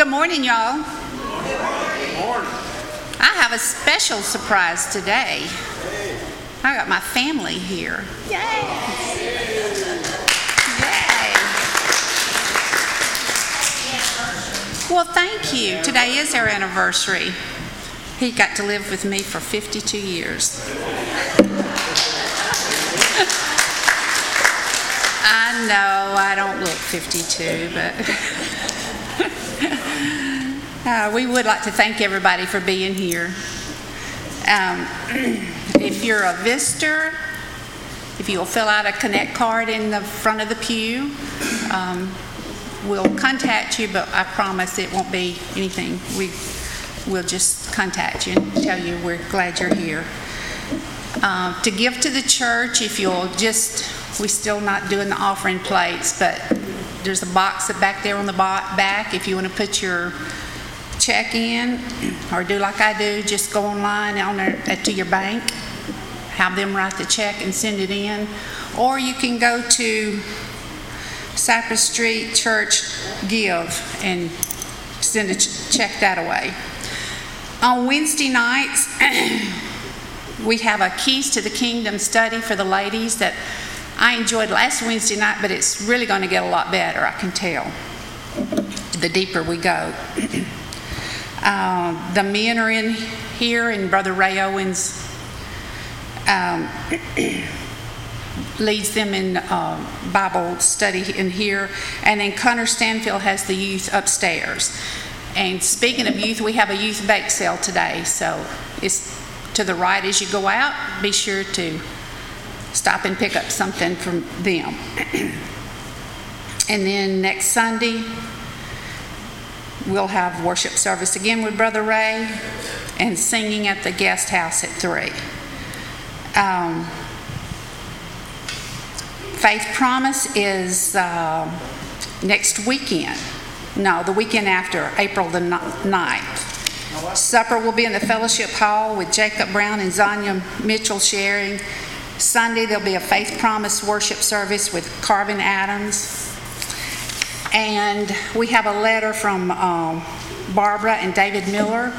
Good morning, y'all. Good morning. I have a special surprise today. I got my family here. Yay! Yay! Well, thank you. Today is our anniversary. He got to live with me for 52 years. I know I don't look 52, but uh, we would like to thank everybody for being here. Um, if you're a visitor, if you'll fill out a connect card in the front of the pew, um, we'll contact you, but I promise it won't be anything. We will just contact you and tell you we're glad you're here. Uh, to give to the church, if you'll just, we're still not doing the offering plates, but there's a box back there on the back. If you want to put your check in or do like I do, just go online on uh, to your bank, have them write the check and send it in. Or you can go to Cypress Street Church Give and send a check that away. On Wednesday nights, we have a Keys to the Kingdom study for the ladies that I enjoyed last Wednesday night, but it's really going to get a lot better, I can tell, the deeper we go. Uh, the men are in here, and Brother Ray Owens um, leads them in uh, Bible study in here. And then Connor Stanfield has the youth upstairs. And speaking of youth, we have a youth bake sale today. So it's to the right as you go out. Be sure to stop and pick up something from them. and then next Sunday, we'll have worship service again with Brother Ray and singing at the guest house at 3. Um, Faith Promise is uh, next weekend. No, the weekend after, April the 9th. Supper will be in the fellowship hall with Jacob Brown and Zanya Mitchell sharing. Sunday, there'll be a Faith Promise worship service with Carvin Adams. And we have a letter from um, Barbara and David Miller.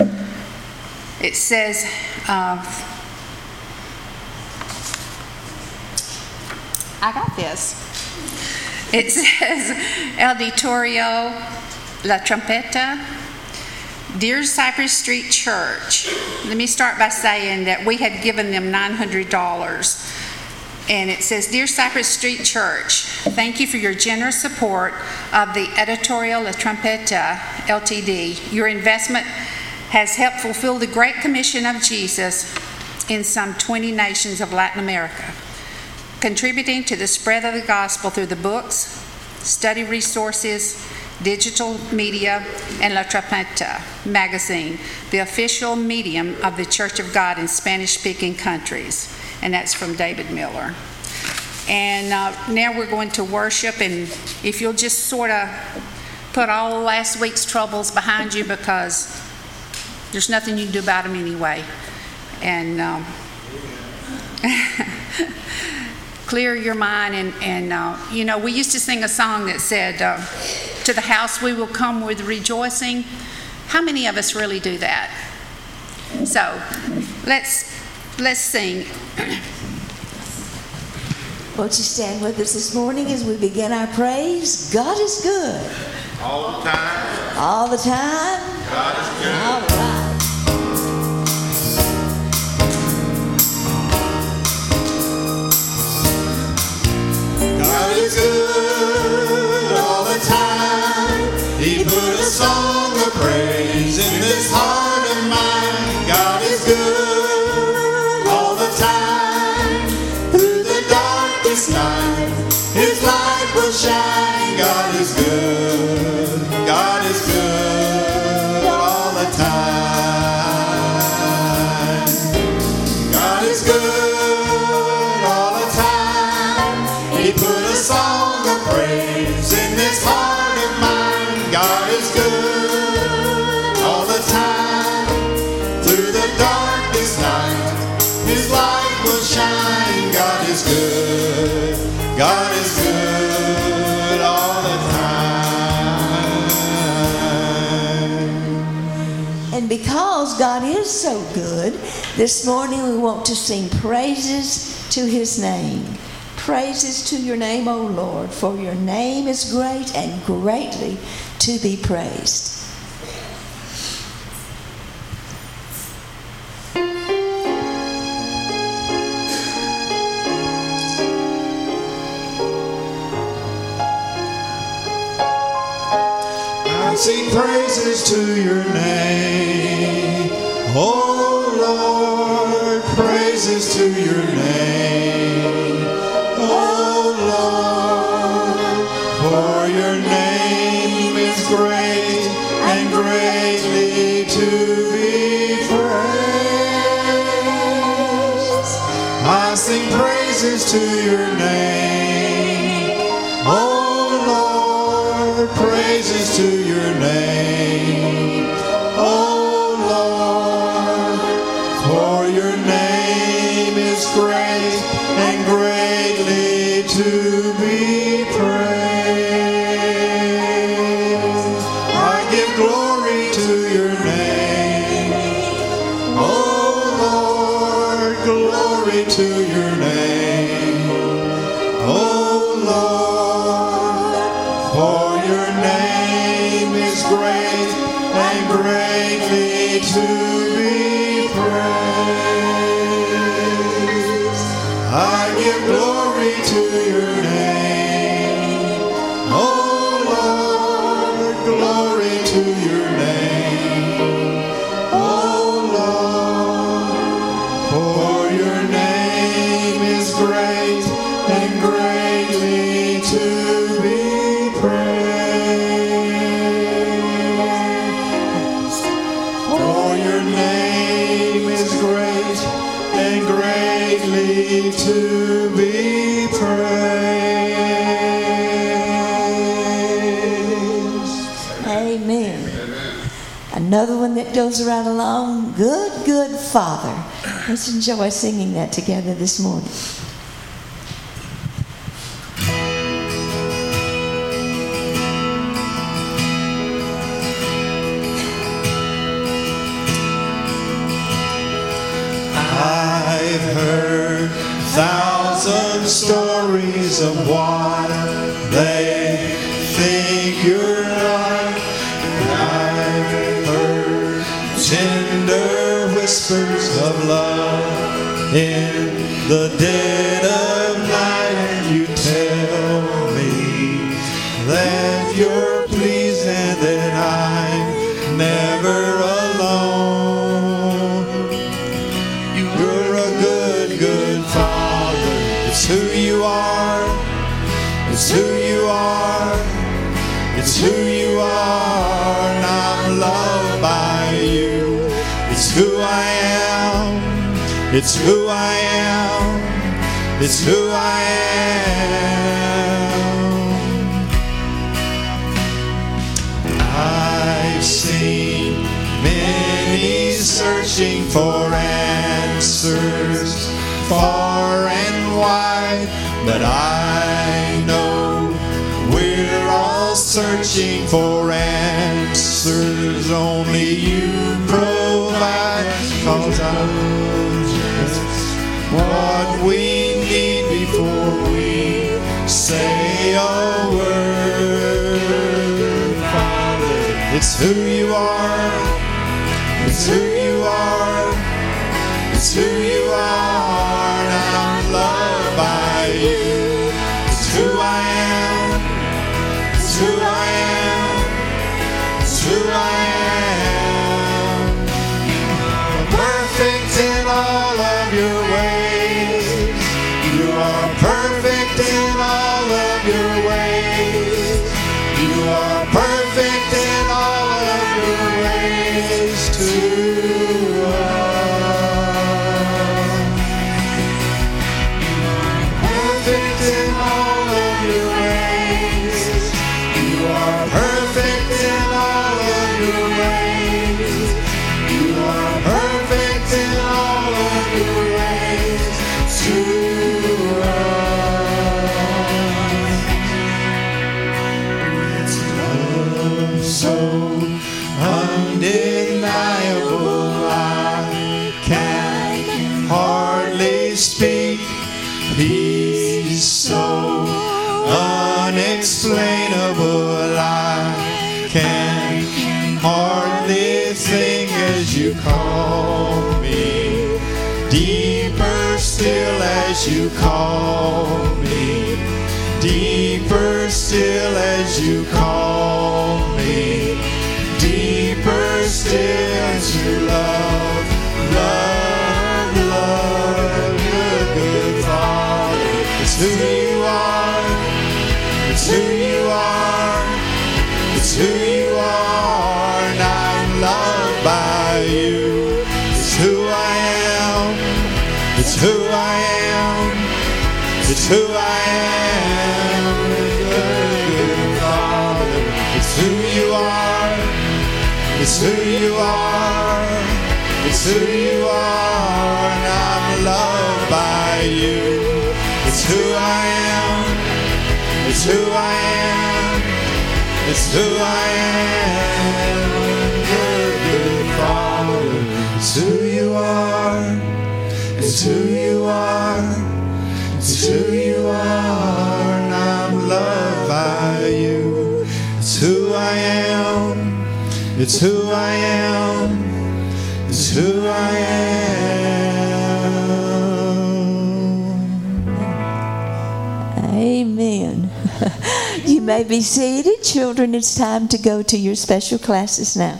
It says, uh, I got this. It says, Editorial La Trompeta, Dear Cypress Street Church. Let me start by saying that we had given them $900. And it says, Dear Cypress Street Church, thank you for your generous support of the Editorial La Trompeta uh, LTD. Your investment has helped fulfill the Great Commission of Jesus in some 20 nations of Latin America contributing to the spread of the gospel through the books, study resources, digital media, and La Trompeta magazine, the official medium of the Church of God in Spanish speaking countries. And that's from David Miller. And uh, now we're going to worship, and if you'll just sort of put all last week's troubles behind you because there's nothing you can do about them anyway. And um, clear your mind. And, and uh, you know, we used to sing a song that said, uh, To the house we will come with rejoicing. How many of us really do that? So let's, let's sing. Won't you stand with us this morning as we begin our praise? God is good. All the time. All the time. God is good. All right. God is good His light will shine. God is good. God is so good. This morning we want to sing praises to his name. Praises to your name, O Lord, for your name is great and greatly to be praised. I sing praises to your name. I give glory to your name. goes right along. Good, good Father. Let's enjoy singing that together this morning. we need before we say a word. Father, it's who you are. It's who you are. It's who you are. Call me. Deeper still as you call me. Deeper still It's who you are. And I'm loved by you. It's who I am. It's who I am. It's who I am. Good, good Father. It's who you are. It's who you are. It's who you are. And I'm loved by you. It's who I am. It's who I am. Who I am. Amen. you may be seated. Children, it's time to go to your special classes now.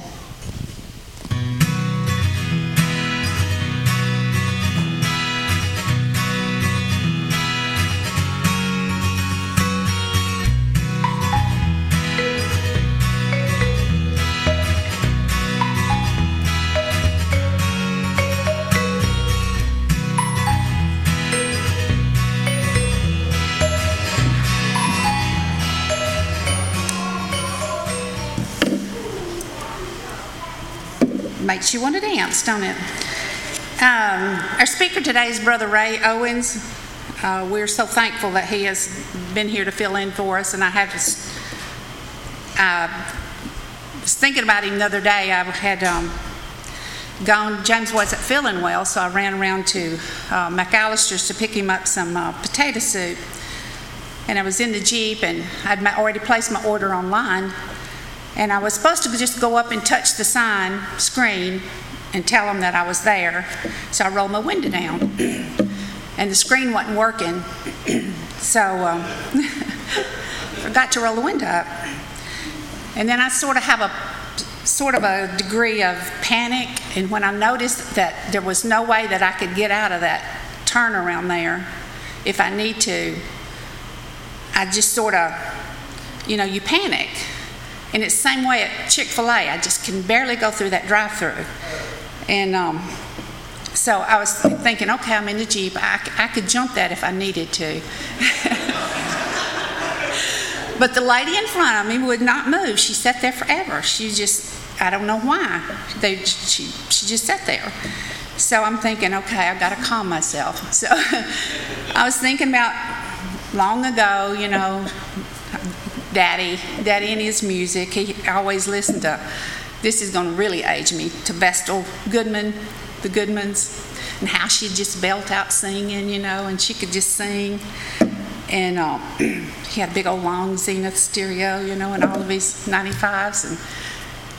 Speaker today is Brother Ray Owens. Uh, we're so thankful that he has been here to fill in for us, and I have just uh, was thinking about him the other day. I had um, gone, James wasn't feeling well, so I ran around to uh, McAlister's to pick him up some uh, potato soup. And I was in the Jeep, and I'd already placed my order online. And I was supposed to just go up and touch the sign screen and tell them that I was there. So I rolled my window down, and the screen wasn't working. so um, forgot to roll the window up. And then I sort of have a sort of a degree of panic. And when I noticed that there was no way that I could get out of that turnaround there, if I need to, I just sort of, you know, you panic. And it's the same way at Chick fil A. I just can barely go through that drive through. And um, so I was thinking, okay, I'm in the Jeep. I, I could jump that if I needed to. but the lady in front of me would not move. She sat there forever. She just, I don't know why. They, she, she just sat there. So I'm thinking, okay, I've got to calm myself. So I was thinking about long ago, you know, Daddy, Daddy and his music. He always listened to, this is going to really age me, to Vestal Goodman, the Goodmans, and how she'd just belt out singing, you know, and she could just sing. And uh, he had a big old long Zenith stereo, you know, and all of his 95s, and,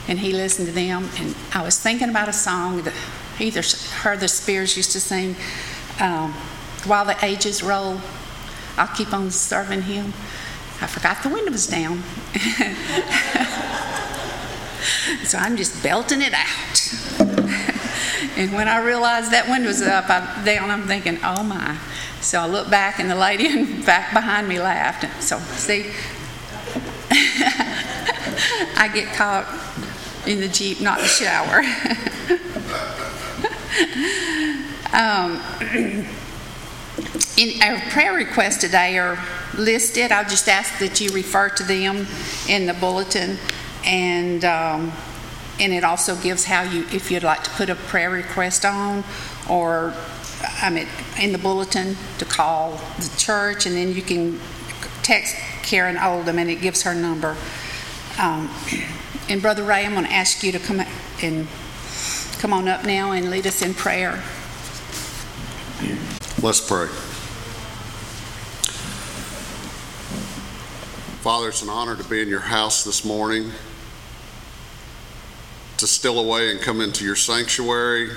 and he listened to them. And I was thinking about a song that either her the Speers used to sing, um, While the Ages Roll, I'll keep on serving him. I forgot the window was down. so I'm just belting it out. and when I realized that window was up, I, down, I'm thinking, oh my. So I looked back, and the lady in back behind me laughed. So, see, I get caught in the Jeep, not the shower. um, in our prayer requests today are listed. I'll just ask that you refer to them in the bulletin, and um, and it also gives how you, if you'd like to put a prayer request on, or I mean, in the bulletin to call the church, and then you can text Karen Oldham, and it gives her number. Um, and Brother Ray, I'm going to ask you to come and come on up now and lead us in prayer. Let's pray. Father, it's an honor to be in your house this morning to still away and come into your sanctuary.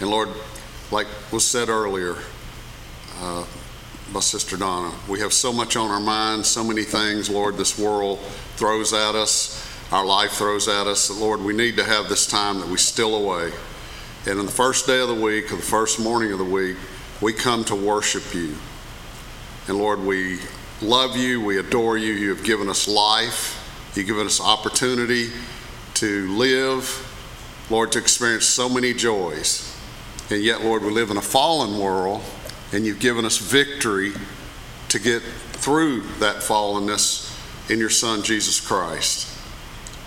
And Lord, like was said earlier uh, by Sister Donna, we have so much on our minds, so many things, Lord, this world throws at us, our life throws at us. Lord, we need to have this time that we still away. And on the first day of the week, or the first morning of the week, we come to worship you. And Lord, we love you, we adore you. You have given us life, you've given us opportunity to live, Lord, to experience so many joys. And yet, Lord, we live in a fallen world, and you've given us victory to get through that fallenness in your Son, Jesus Christ.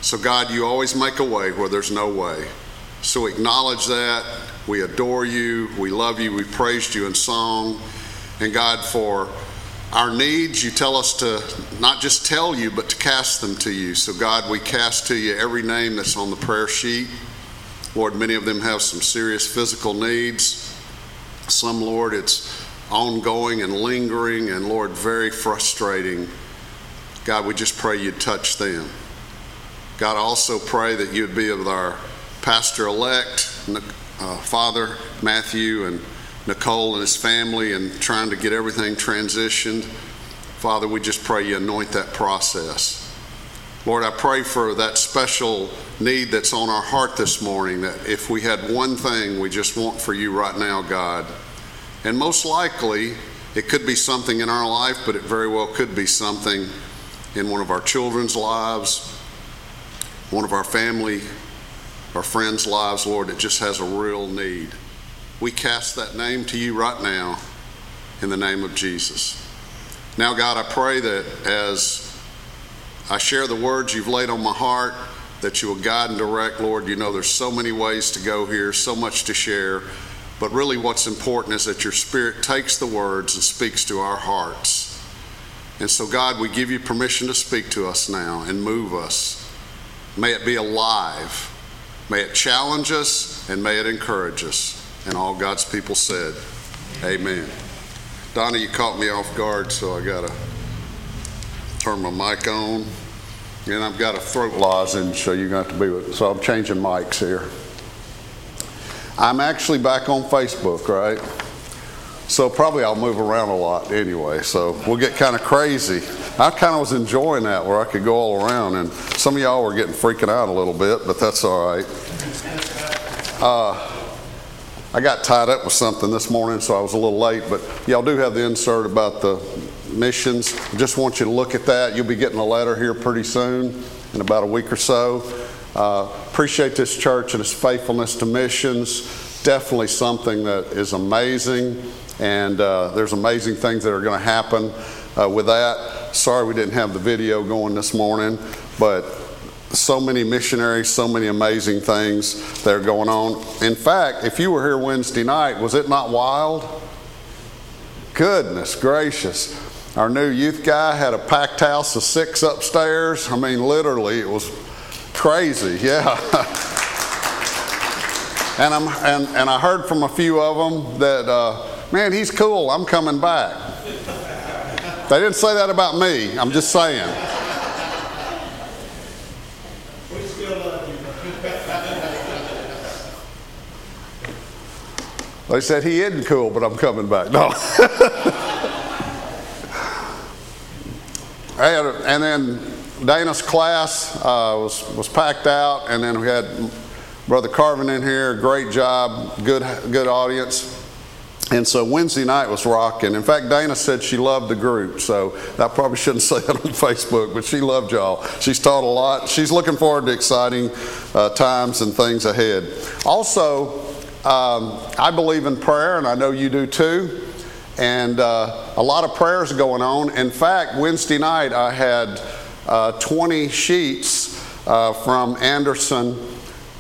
So, God, you always make a way where there's no way. So, acknowledge that. We adore you. We love you. We praised you in song. And, God, for our needs, you tell us to not just tell you, but to cast them to you. So, God, we cast to you every name that's on the prayer sheet. Lord, many of them have some serious physical needs. Some, Lord, it's ongoing and lingering, and Lord, very frustrating. God, we just pray you'd touch them. God, I also pray that you'd be with our pastor elect, uh, Father Matthew, and Nicole and his family, and trying to get everything transitioned. Father, we just pray you anoint that process. Lord, I pray for that special need that's on our heart this morning that if we had one thing we just want for you right now, God, and most likely it could be something in our life, but it very well could be something in one of our children's lives, one of our family, our friends' lives, Lord, that just has a real need. We cast that name to you right now in the name of Jesus. Now, God, I pray that as I share the words you've laid on my heart, that you will guide and direct, Lord. You know there's so many ways to go here, so much to share. But really, what's important is that your Spirit takes the words and speaks to our hearts. And so, God, we give you permission to speak to us now and move us. May it be alive. May it challenge us and may it encourage us. And all God's people said, Amen. Donna, you caught me off guard, so I got to turn my mic on. And I've got a throat lozenge, so you're going to have to be with So I'm changing mics here. I'm actually back on Facebook, right? So probably I'll move around a lot anyway. So we'll get kind of crazy. I kind of was enjoying that where I could go all around, and some of y'all were getting freaking out a little bit, but that's all right. Uh, I got tied up with something this morning, so I was a little late, but y'all do have the insert about the missions. Just want you to look at that. You'll be getting a letter here pretty soon, in about a week or so. Uh, appreciate this church and its faithfulness to missions. Definitely something that is amazing, and uh, there's amazing things that are going to happen uh, with that. Sorry we didn't have the video going this morning, but so many missionaries, so many amazing things that are going on. In fact, if you were here Wednesday night, was it not wild? Goodness gracious. Our new youth guy had a packed house of six upstairs. I mean, literally, it was crazy. Yeah. and, I'm, and, and I heard from a few of them that, uh, man, he's cool. I'm coming back. They didn't say that about me. I'm just saying. They said he isn't cool, but I'm coming back. No. and then Dana's class uh, was, was packed out, and then we had Brother Carvin in here. Great job, good, good audience. And so Wednesday night was rocking. In fact, Dana said she loved the group, so I probably shouldn't say that on Facebook, but she loved y'all. She's taught a lot. She's looking forward to exciting uh, times and things ahead. Also, um, I believe in prayer, and I know you do too and uh, a lot of prayers going on. In fact, Wednesday night I had uh, 20 sheets uh, from Anderson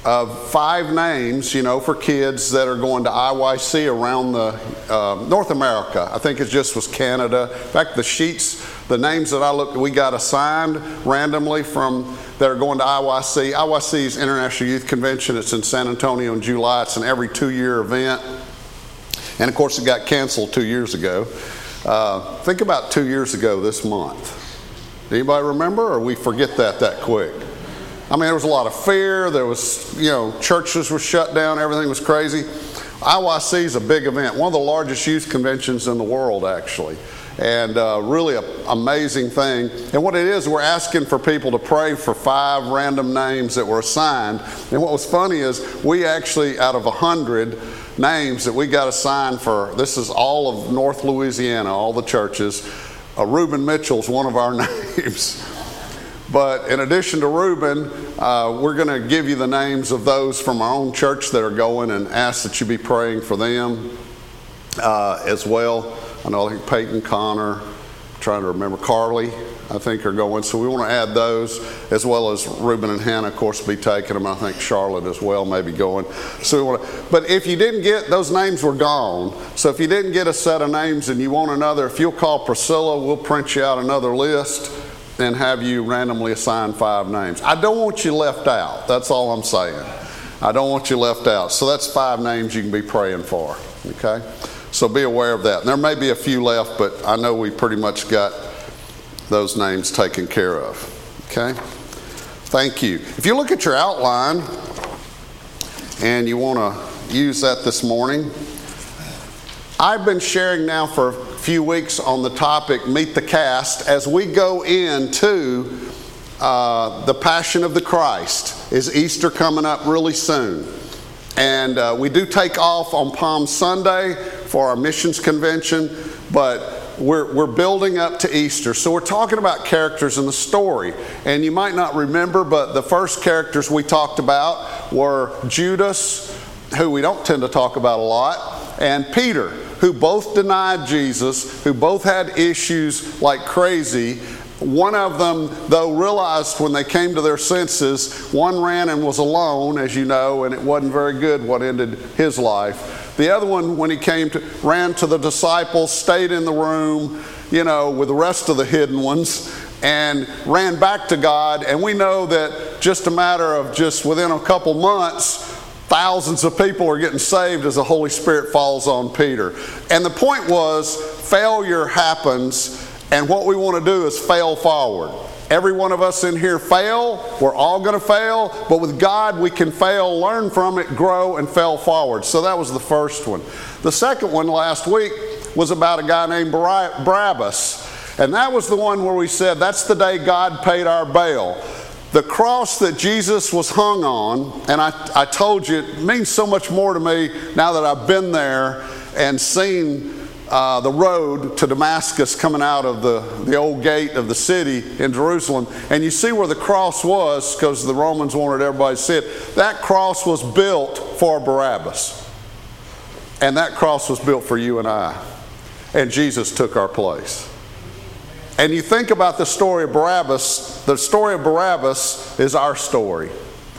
of five names, you know, for kids that are going to IYC around the uh, North America. I think it just was Canada. In fact, the sheets, the names that I looked, we got assigned randomly from that are going to IYC. IYC is International Youth Convention. It's in San Antonio in July. It's an every two-year event. And of course, it got canceled two years ago. Uh, think about two years ago this month. Anybody remember, or we forget that that quick? I mean, there was a lot of fear. There was, you know, churches were shut down. Everything was crazy. IYC is a big event, one of the largest youth conventions in the world, actually. And uh, really an amazing thing. And what it is, we're asking for people to pray for five random names that were assigned. And what was funny is we actually, out of a hundred names that we got assigned for, this is all of North Louisiana, all the churches. Uh, Reuben Mitchell's one of our names. But in addition to Reuben, uh, we're going to give you the names of those from our own church that are going and ask that you be praying for them uh, as well. I know I think Peyton Connor, trying to remember Carly, I think are going. So we want to add those as well as Reuben and Hannah, of course, be taking them. I think Charlotte as well may be going. So to, but if you didn't get those names were gone. So if you didn't get a set of names and you want another, if you'll call Priscilla, we'll print you out another list and have you randomly assign five names. I don't want you left out. That's all I'm saying. I don't want you left out. So that's five names you can be praying for. Okay? So be aware of that. And there may be a few left, but I know we pretty much got those names taken care of. Okay? Thank you. If you look at your outline and you want to use that this morning, I've been sharing now for a few weeks on the topic Meet the Cast as we go into uh, the Passion of the Christ. Is Easter coming up really soon? And uh, we do take off on Palm Sunday for our missions convention, but we're, we're building up to Easter. So we're talking about characters in the story. And you might not remember, but the first characters we talked about were Judas, who we don't tend to talk about a lot, and Peter who both denied Jesus, who both had issues like crazy. One of them, though, realized when they came to their senses, one ran and was alone, as you know, and it wasn't very good what ended his life. The other one, when he came to, ran to the disciples, stayed in the room, you know, with the rest of the hidden ones, and ran back to God. And we know that just a matter of just within a couple months, Thousands of people are getting saved as the Holy Spirit falls on Peter. And the point was failure happens, and what we want to do is fail forward. Every one of us in here fail. We're all going to fail, but with God we can fail, learn from it, grow, and fail forward. So that was the first one. The second one last week was about a guy named Barabbas. And that was the one where we said that's the day God paid our bail. The cross that Jesus was hung on, and I, I told you, it means so much more to me now that I've been there and seen uh, the road to Damascus coming out of the, the old gate of the city in Jerusalem. And you see where the cross was because the Romans wanted everybody to see it. That cross was built for Barabbas. And that cross was built for you and I. And Jesus took our place. And you think about the story of Barabbas, the story of Barabbas is our story.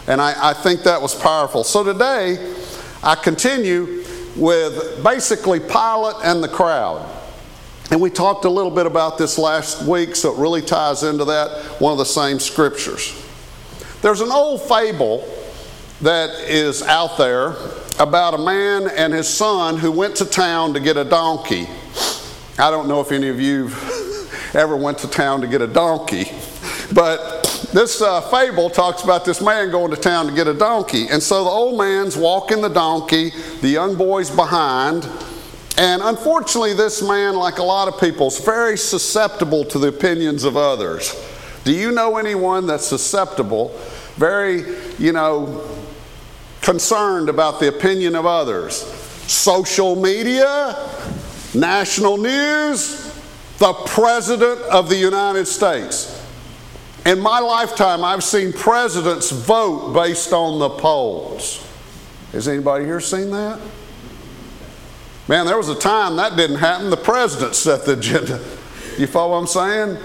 And I, I think that was powerful. So today, I continue with basically Pilate and the crowd. And we talked a little bit about this last week, so it really ties into that, one of the same scriptures. There's an old fable that is out there about a man and his son who went to town to get a donkey. I don't know if any of you ever went to town to get a donkey. But this uh, fable talks about this man going to town to get a donkey. And so the old man's walking the donkey, the young boy's behind. And unfortunately, this man, like a lot of people, is very susceptible to the opinions of others. Do you know anyone that's susceptible, very, you know, concerned about the opinion of others? Social media, national news, the President of the United States. In my lifetime, I've seen presidents vote based on the polls. Has anybody here seen that? Man, there was a time that didn't happen. The president set the agenda. You follow what I'm saying?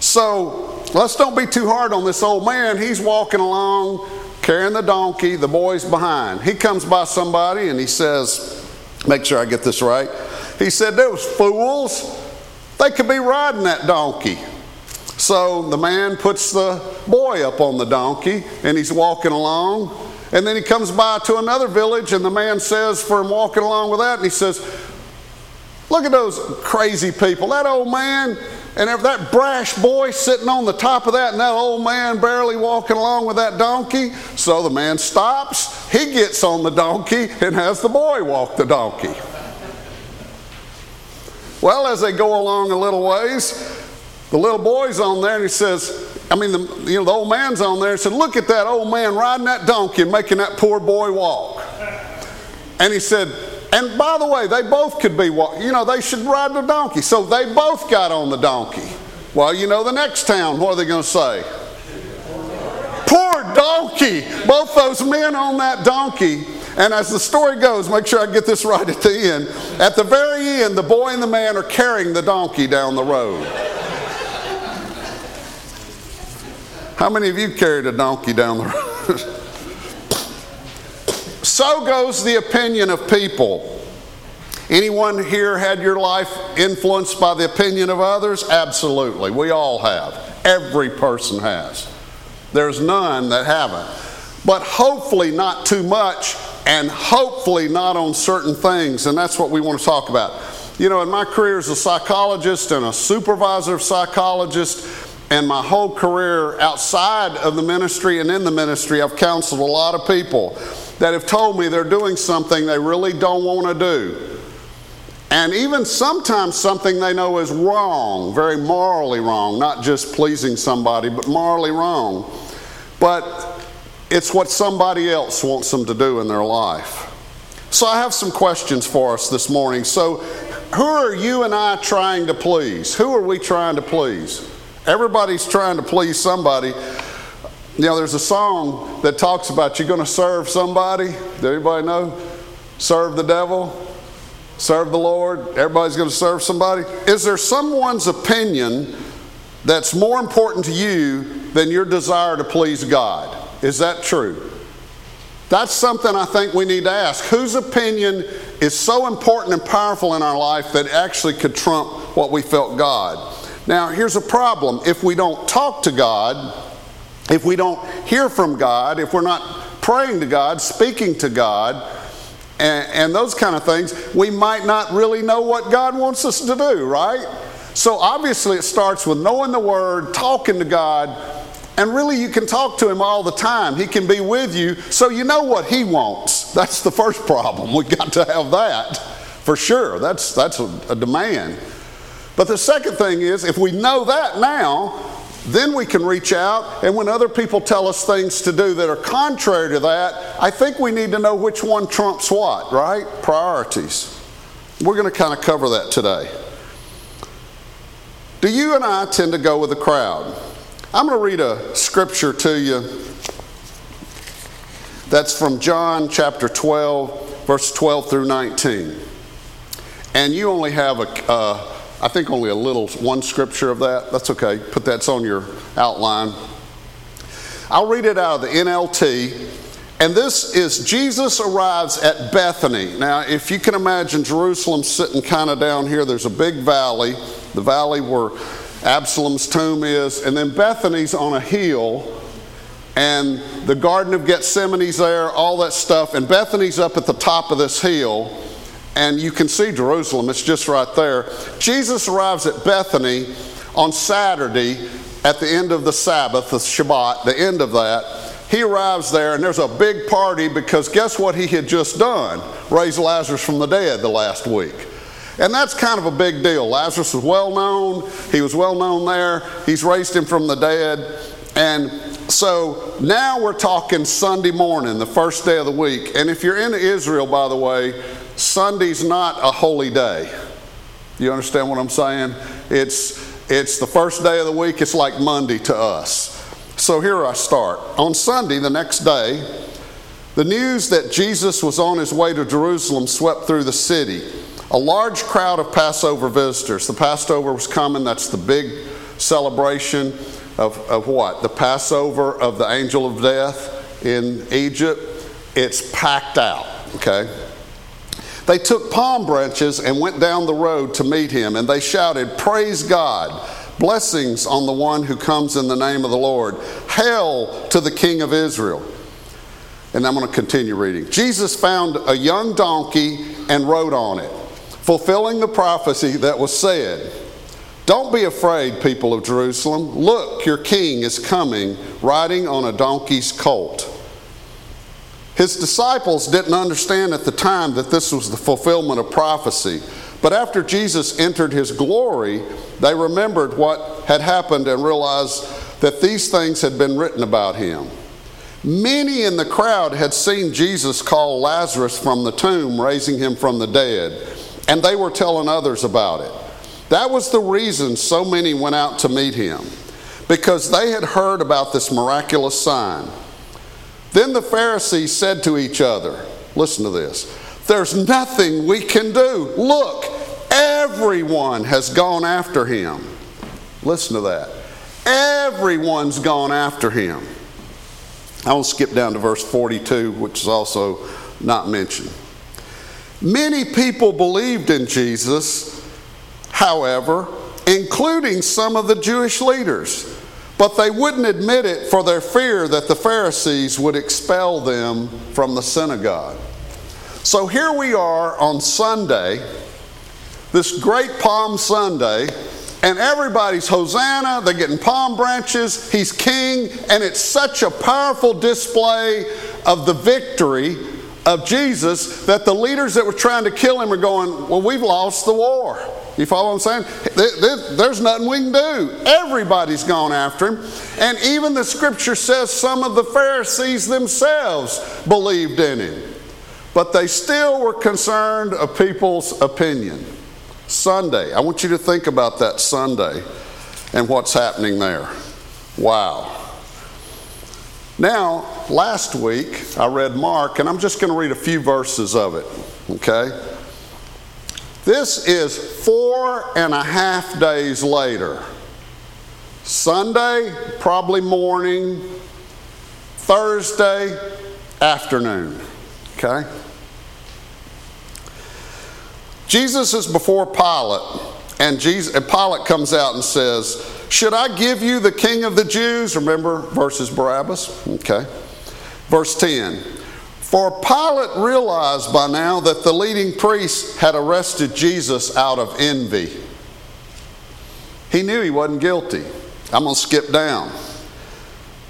So let's don't be too hard on this old man. He's walking along carrying the donkey, the boy's behind. He comes by somebody and he says, Make sure I get this right. He said, Those fools they could be riding that donkey. So the man puts the boy up on the donkey and he's walking along. And then he comes by to another village, and the man says, for him walking along with that, and he says, Look at those crazy people. That old man, And that brash boy sitting on the top of that and that old man barely walking along with that donkey, so the man stops, he gets on the donkey and has the boy walk the donkey. Well, as they go along a little ways, the little boy's on there and he says, I mean, the, you know, the old man's on there and said, Look at that old man riding that donkey and making that poor boy walk. And he said, and by the way, they both could be, you know, they should ride the donkey. So they both got on the donkey. Well, you know, the next town, what are they going to say? Poor donkey. Both those men on that donkey. And as the story goes, make sure I get this right at the end. At the very end, the boy and the man are carrying the donkey down the road. How many of you carried a donkey down the road? So goes the opinion of people. Anyone here had your life influenced by the opinion of others? Absolutely. We all have. Every person has. There's none that haven't. But hopefully not too much and hopefully not on certain things. And that's what we want to talk about. You know, in my career as a psychologist and a supervisor of psychologists, and my whole career outside of the ministry and in the ministry, I've counseled a lot of people that have told me they're doing something they really don't want to do. And even sometimes something they know is wrong, very morally wrong, not just pleasing somebody, but morally wrong. But it's what somebody else wants them to do in their life. So I have some questions for us this morning. So, who are you and I trying to please? Who are we trying to please? Everybody's trying to please somebody. You know, there's a song that talks about you're going to serve somebody. Does everybody know? Serve the devil, serve the Lord. Everybody's going to serve somebody. Is there someone's opinion that's more important to you than your desire to please God? Is that true? That's something I think we need to ask. Whose opinion is so important and powerful in our life that actually could trump what we felt God? Now, here's a problem. If we don't talk to God, if we don't hear from God, if we're not praying to God, speaking to God, and, and, those kind of things, we might not really know what God wants us to do, right? So obviously, it starts with knowing the Word, talking to God, and really you can talk to Him all the time. He can be with you, so you know what He wants. That's the first problem. We've got to have that for sure. That's, that's a, a demand. But the second thing is, if we know that now, then we can reach out, and when other people tell us things to do that are contrary to that, I think we need to know which one trumps what, right? Priorities. We're going to kind of cover that today. Do you and I tend to go with the crowd? I'm going to read a scripture to you that's from John chapter 12, verse 12 through 19. And you only have a. Uh, I think only a little, one scripture of that. That's okay. Put that's on your outline. I'll read it out of the NLT. And this is Jesus arrives at Bethany. Now, if you can imagine Jerusalem sitting kind of down here, there's a big valley, the valley where Absalom's tomb is, and then Bethany's on a hill, and the Garden of Gethsemane's there, all that stuff, and Bethany's up at the top of this hill and you can see Jerusalem, it's just right there. Jesus arrives at Bethany on Saturday at the end of the Sabbath, the Shabbat, the end of that. He arrives there, and there's a big party because guess what he had just done? Raised Lazarus from the dead the last week. And that's kind of a big deal. Lazarus was well known, he was well known there, he's raised him from the dead. And so now we're talking Sunday morning, the first day of the week. And if you're in Israel, by the way, Sunday's not a holy day. You understand what I'm saying? It's, it's the first day of the week, it's like Monday to us. So here I start. On Sunday, the next day, the news that Jesus was on his way to Jerusalem swept through the city. A large crowd of Passover visitors. The Passover was coming, that's the big celebration of, of what? The Passover of the angel of death in Egypt. It's packed out, okay? They took palm branches and went down the road to meet him, and they shouted, Praise God! Blessings on the one who comes in the name of the Lord. Hail to the King of Israel. And I'm going to continue reading. Jesus found a young donkey and rode on it, fulfilling the prophecy that was said Don't be afraid, people of Jerusalem. Look, your king is coming, riding on a donkey's colt. His disciples didn't understand at the time that this was the fulfillment of prophecy. But after Jesus entered his glory, they remembered what had happened and realized that these things had been written about him. Many in the crowd had seen Jesus call Lazarus from the tomb, raising him from the dead, and they were telling others about it. That was the reason so many went out to meet him, because they had heard about this miraculous sign. Then the Pharisees said to each other, Listen to this, there's nothing we can do. Look, everyone has gone after him. Listen to that. Everyone's gone after him. I will skip down to verse 42, which is also not mentioned. Many people believed in Jesus, however, including some of the Jewish leaders, but they wouldn't admit it for their fear that the Pharisees would expel them from the synagogue. So here we are on Sunday, this great Palm Sunday, and everybody's Hosanna, they're getting palm branches, he's king, and it's such a powerful display of the victory of Jesus that the leaders that were trying to kill him are going, Well, we've lost the war. You follow what I'm saying? There's nothing we can do. Everybody's gone after him. And even the scripture says some of the Pharisees themselves believed in him. But they still were concerned of people's opinion. Sunday. I want you to think about that Sunday and what's happening there. Wow. Now, last week I read Mark, and I'm just going to read a few verses of it, okay? This is four and a half days later. Sunday, probably morning, Thursday, afternoon, okay? Jesus is before Pilate, and, Jesus, and Pilate comes out and says, Should I give you the king of the Jews? Remember verses Barabbas? Okay. Verse 10 For Pilate realized by now that the leading priests had arrested Jesus out of envy. He knew he wasn't guilty. I'm going to skip down.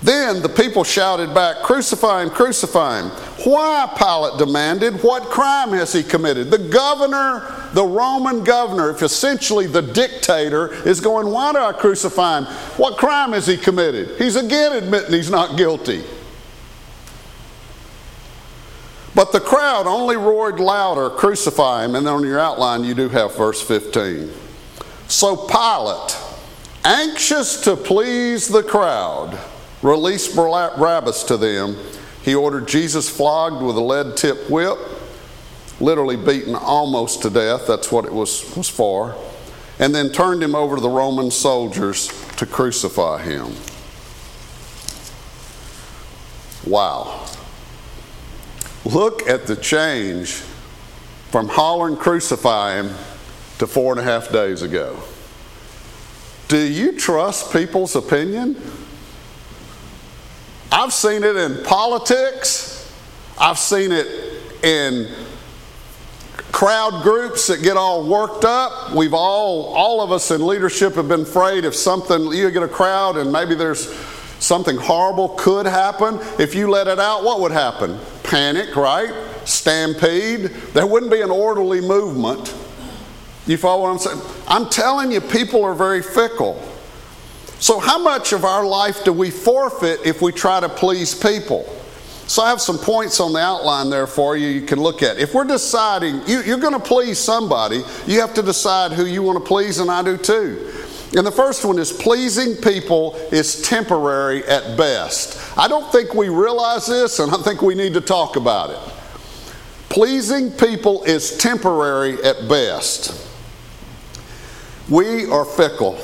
Then the people shouted back, Crucify him, crucify him. Why, Pilate demanded, what crime has he committed? The governor, the Roman governor, if essentially the dictator, is going, Why do I crucify him? What crime has he committed? He's again admitting he's not guilty. But the crowd only roared louder, Crucify him. And then on your outline, you do have verse 15. So Pilate, anxious to please the crowd, released Barabbas to them. He ordered Jesus flogged with a lead tipped whip, literally beaten almost to death. That's what it was, was for. And then turned him over to the Roman soldiers to crucify him. Wow. Look at the change from hollering crucify him to four and a half days ago. Do you trust people's opinion? I've seen it in politics. I've seen it in crowd groups that get all worked up. We've all, all of us in leadership have been afraid if something, you get a crowd and maybe there's something horrible could happen. If you let it out, what would happen? Panic, right? Stampede. There wouldn't be an orderly movement. You follow what I'm saying? I'm telling you, people are very fickle. So, how much of our life do we forfeit if we try to please people? So, I have some points on the outline there for you you can look at. If we're deciding, you, are going to please somebody, you have to decide who you want to please, and I do too. And the first one is pleasing people is temporary at best. I don't think we realize this, and I think we need to talk about it. Pleasing people is temporary at best. We are fickle.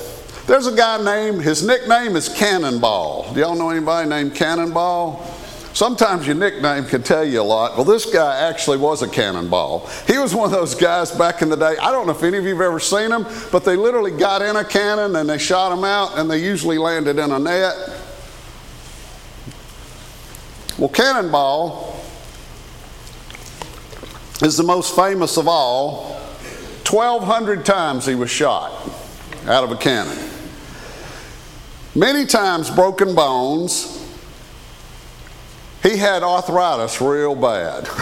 There's a guy named, his nickname is Cannonball. Do y'all know anybody named Cannonball? Sometimes your nickname can tell you a lot. Well, this guy actually was a cannonball. He was one of those guys back in the day. I don't know if any of you have ever seen him, but they literally got in a cannon and they shot him out, and they usually landed in a net. Well, Cannonball is the most famous of all. 1,200 times he was shot. out of a cannon. Many times broken bones. He had arthritis real bad.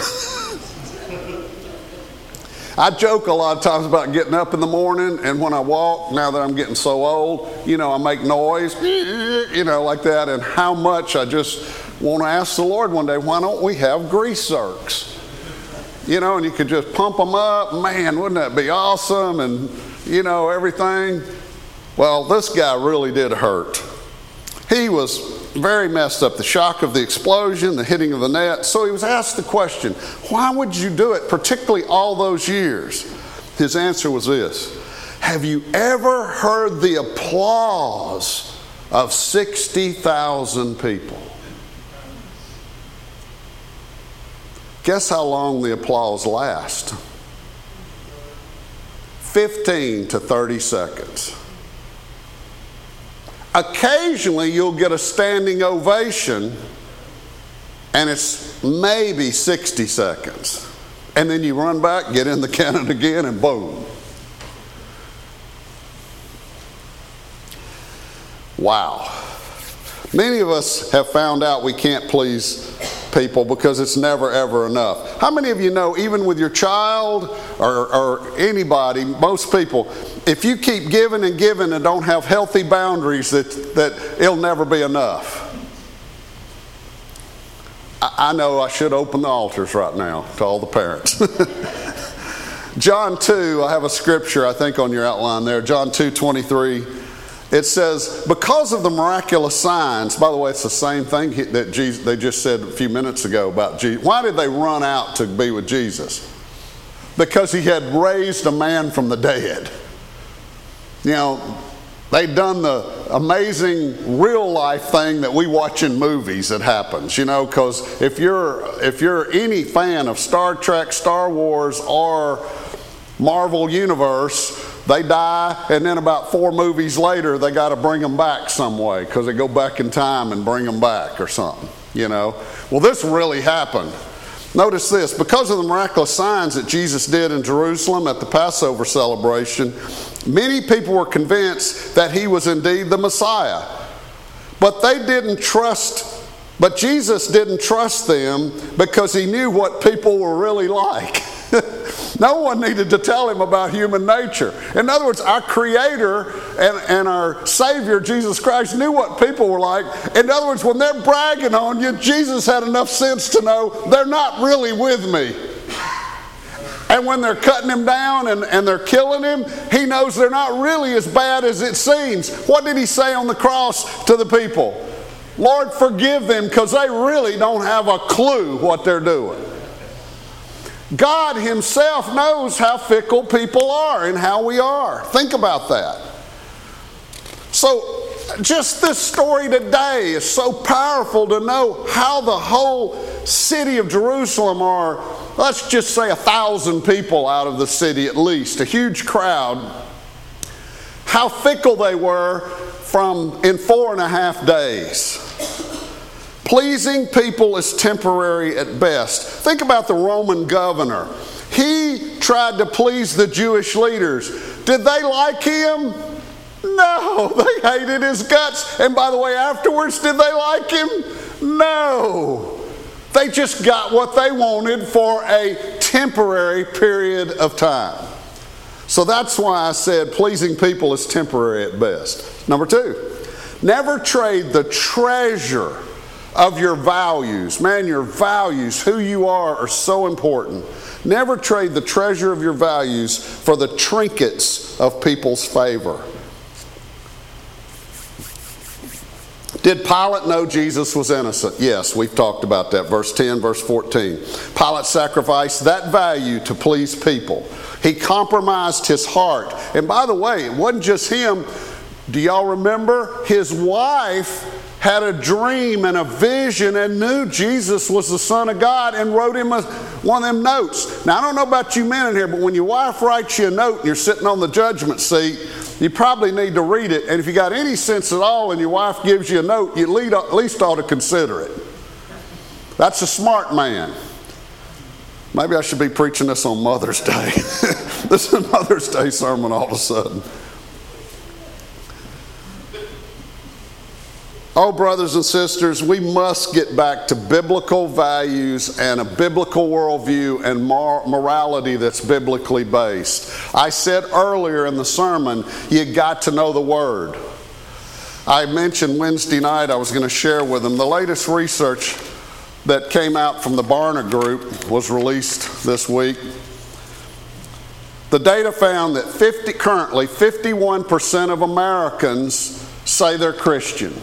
I joke a lot of times about getting up in the morning, and when I walk, now that I'm getting so old, you know, I make noise, you know, like that, and how much I just want to ask the Lord one day, why don't we have grease zerks? You know, and you could just pump them up. Man, wouldn't that be awesome? And, you know, everything. Well, this guy really did hurt. He was very messed up. The shock of the explosion, the hitting of the net. So he was asked the question, why would you do it, particularly all those years? His answer was this Have you ever heard the applause of 60,000 people? Guess how long the applause lasts? 15 to 30 seconds. Occasionally, you'll get a standing ovation, and it's maybe 60 seconds. And then you run back, get in the cannon again, and boom. Wow. Many of us have found out we can't please people because it's never ever enough. How many of you know, even with your child or, or, anybody, most people, if you keep giving and giving and don't have healthy boundaries, that, that it'll never be enough? I, I know I should open the altars right now to all the parents. John 2, I have a scripture I think on your outline there. John 2 23 it says, because of the miraculous signs, by the way, it's the same thing that Jesus, they just said a few minutes ago about Jesus. Why did they run out to be with Jesus? Because he had raised a man from the dead. You know, they'd done the amazing real life thing that we watch in movies that happens, you know, because if you're if you're any fan of Star Trek, Star Wars, or Marvel Universe, they die, and then about four movies later, they got to bring them back some way because they go back in time and bring them back or something, you know. Well, this really happened. Notice this because of the miraculous signs that Jesus did in Jerusalem at the Passover celebration, many people were convinced that he was indeed the Messiah. But they didn't trust, but Jesus didn't trust them because he knew what people were really like. no one needed to tell him about human nature. In other words, our Creator and, and our Savior, Jesus Christ, knew what people were like. In other words, when they're bragging on you, Jesus had enough sense to know they're not really with me. And when they're cutting him down and, and they're killing him, he knows they're not really as bad as it seems. What did he say on the cross to the people? Lord, forgive them because they really don't have a clue what they're doing. God Himself knows how fickle people are and how we are. Think about that. So, just this story today is so powerful to know how the whole city of Jerusalem are, let's just say a thousand people out of the city at least, a huge crowd, how fickle they were from in four and a half days. Pleasing people is temporary at best. Think about the Roman governor. He tried to please the Jewish leaders. Did they like him? No, they hated his guts. And by the way, afterwards, did they like him? No. They just got what they wanted for a temporary period of time. So that's why I said pleasing people is temporary at best. Number two, never trade the treasure of your values. Man, your values, who you are, are so important. Never trade the treasure of your values for the trinkets of people's favor. Did Pilate know Jesus was innocent? Yes, we've talked about that. Verse 10, verse 14. Pilate sacrificed that value to please people. He compromised his heart. And by the way, it wasn't just him. Do y'all remember? His wife had a dream and a vision and knew Jesus was the Son of God and wrote him a, one of them notes. Now, I don't know about you men in here, but when your wife writes you a note and you're sitting on the judgment seat, you probably need to read it. And if you got any sense at all and your wife gives you a note, you at least ought to consider it. That's a smart man. Maybe I should be preaching this on Mother's Day. this is a Mother's Day sermon all of a sudden. Oh, brothers and sisters, we must get back to biblical values and a biblical worldview and mor- morality that's biblically based. I said earlier in the sermon, you got to know the Word. I mentioned Wednesday night I was going to share with them the latest research that came out from the Barna Group was released this week. The data found that 50, currently 51% of Americans say they're Christian.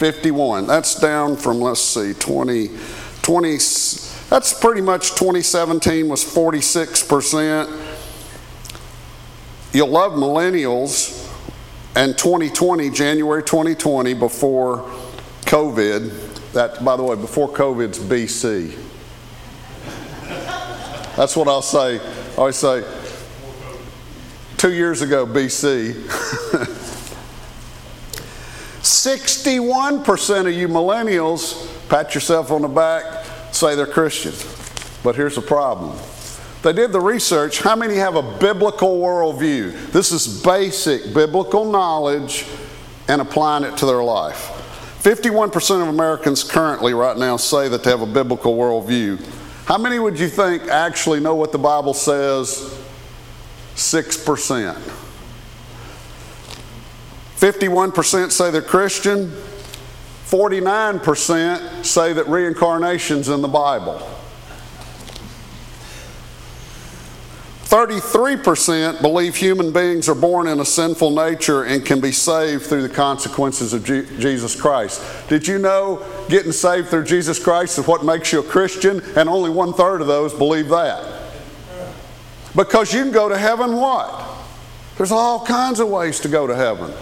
51. That's down from, let's see, 20, 20 that's pretty much 2017 was 46%. You'll love millennials. And 2020, January 2020, before COVID, that, by the way, before COVID's BC. That's what I'll say. I always say, two years ago, BC. 61% of you millennials, pat yourself on the back, say they're Christian. But here's the problem. They did the research. How many have a biblical worldview? This is basic biblical knowledge and applying it to their life. 51% of Americans currently, right now, say that they have a biblical worldview. How many would you think actually know what the Bible says? 6%. 51% say they're Christian. 49% say that reincarnation's in the Bible. 33% believe human beings are born in a sinful nature and can be saved through the consequences of G- Jesus Christ. Did you know getting saved through Jesus Christ is what makes you a Christian? And only one third of those believe that. Because you can go to heaven what? There's all kinds of ways to go to heaven.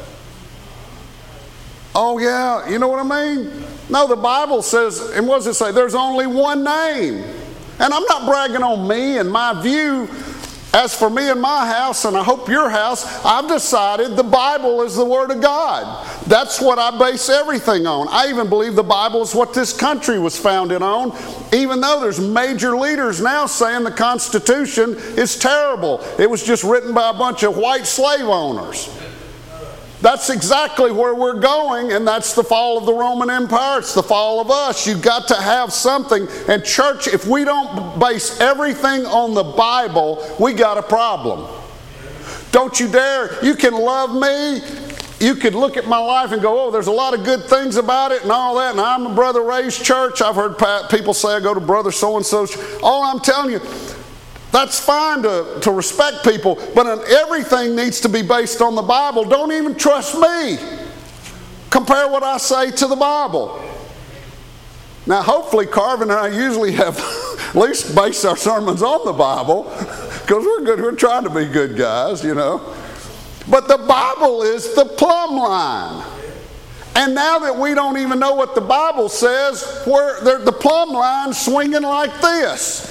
Oh, yeah, you know what I mean? No, the Bible says, and what does it say? There's only one name. And I'm not bragging on me and my view. As for me and my house, and I hope your house, I've decided the Bible is the Word of God. That's what I base everything on. I even believe the Bible is what this country was founded on, even though there's major leaders now saying the Constitution is terrible. It was just written by a bunch of white slave owners. That's exactly where we're going, and that's the fall of the Roman Empire. It's the fall of us. You've got to have something. And, church, if we don't base everything on the Bible, we got a problem. Don't you dare. You can love me. You could look at my life and go, oh, there's a lot of good things about it and all that. And I'm a brother raised church. I've heard people say I go to brother so and so's. All I'm telling you, that's fine to, to respect people, but everything needs to be based on the Bible. Don't even trust me. Compare what I say to the Bible. Now, hopefully, Carvin and I usually have at least based our sermons on the Bible because we're good. We're trying to be good guys, you know. But the Bible is the plumb line. And now that we don't even know what the Bible says, we're, the plumb line swinging like this.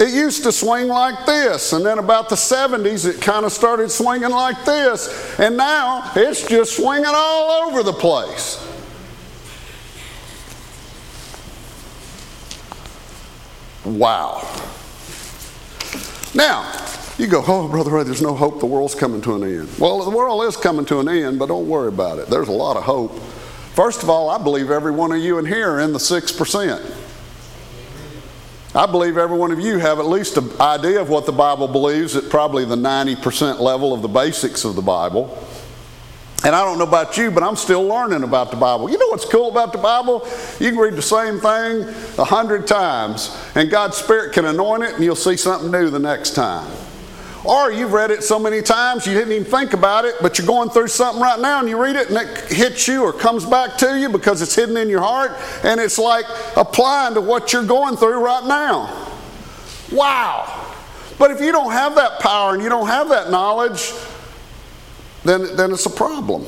It used to swing like this, and then about the 70s, it kind of started swinging like this, and now it's just swinging all over the place. Wow. Now, you go, oh, Brother Ray, there's no hope. The world's coming to an end. Well, the world is coming to an end, but don't worry about it. There's a lot of hope. First of all, I believe every one of you in here are in the 6%. I believe every one of you have at least an idea of what the Bible believes at probably the 90% level of the basics of the Bible. And I don't know about you, but I'm still learning about the Bible. You know what's cool about the Bible? You can read the same thing a hundred times, and God's Spirit can anoint it, and you'll see something new the next time. Or you've read it so many times you didn't even think about it, but you're going through something right now and you read it and it hits you or comes back to you because it's hidden in your heart and it's like applying to what you're going through right now. Wow. But if you don't have that power and you don't have that knowledge, then, then it's a problem.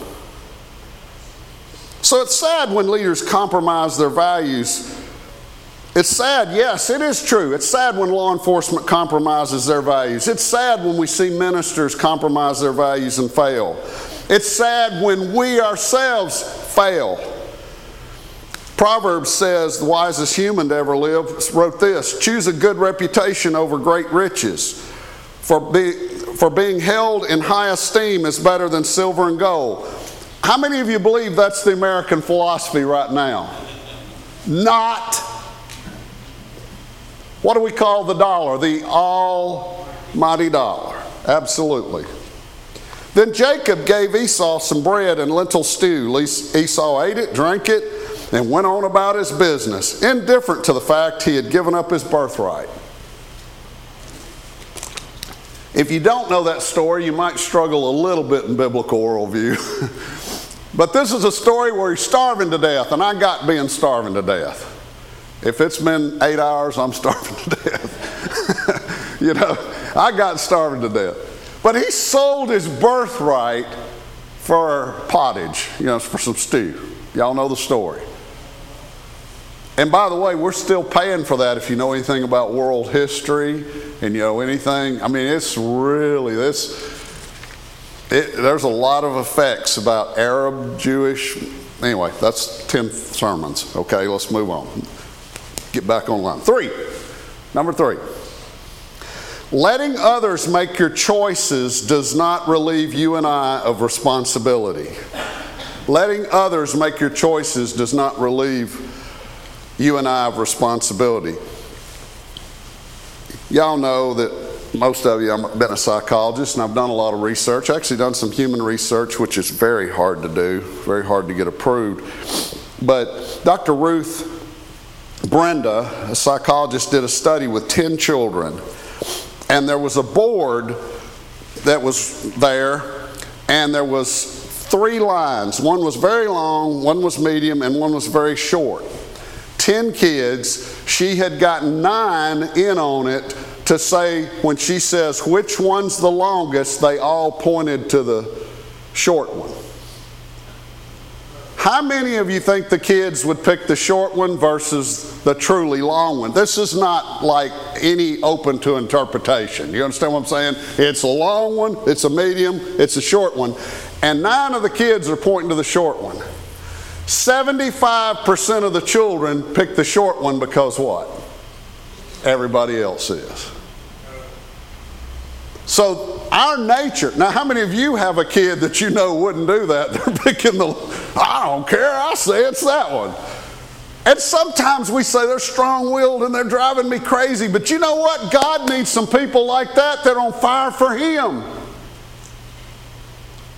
So it's sad when leaders compromise their values it's sad, yes, it is true. It's sad when law enforcement compromises their values. It's sad when we see ministers compromise their values and fail. It's sad when we ourselves fail. Proverbs says, the wisest human to ever live wrote this Choose a good reputation over great riches. For, be, for being held in high esteem is better than silver and gold. How many of you believe that's the American philosophy right now? Not. What do we call the dollar? The almighty dollar. Absolutely. Then Jacob gave Esau some bread and lentil stew. Esau ate it, drank it, and went on about his business, indifferent to the fact he had given up his birthright. If you don't know that story, you might struggle a little bit in biblical worldview. but this is a story where he's starving to death, and I got being starving to death. If it's been eight hours, I'm starving to death. you know, I got starving to death. But he sold his birthright for pottage, you know, for some stew. Y'all know the story. And by the way, we're still paying for that if you know anything about world history and you know anything. I mean, it's really this. It, there's a lot of effects about Arab, Jewish. Anyway, that's 10 sermons. Okay, let's move on. Get back on line. Three. Number three. Letting others make your choices does not relieve you and I of responsibility. Letting others make your choices does not relieve you and I of responsibility. Y'all know that most of you, I've been a psychologist and I've done a lot of research. I actually, done some human research, which is very hard to do, very hard to get approved. But Dr. Ruth Berenda, a psychologist, did a study with 10 children. And there was a board that was there, and there was three lines. One was very long, one was medium, and one was very short. 10 kids, she had gotten nine in on it to say, when she says, which one's the longest, they all pointed to the short one. How many of you think the kids would pick the short one versus the truly long one? This is not like any open to interpretation. You understand what I'm saying? It's a long one, it's a medium, it's a short one. And nine of the kids are pointing to the short one. 75% of the children pick the short one because what? Everybody else is. So, our nature, now, how many of you have a kid that you know wouldn't do that? They're picking the, I don't care, I say it's that one. And sometimes we say they're strong willed and they're driving me crazy, but you know what? God needs some people like that that are on fire for Him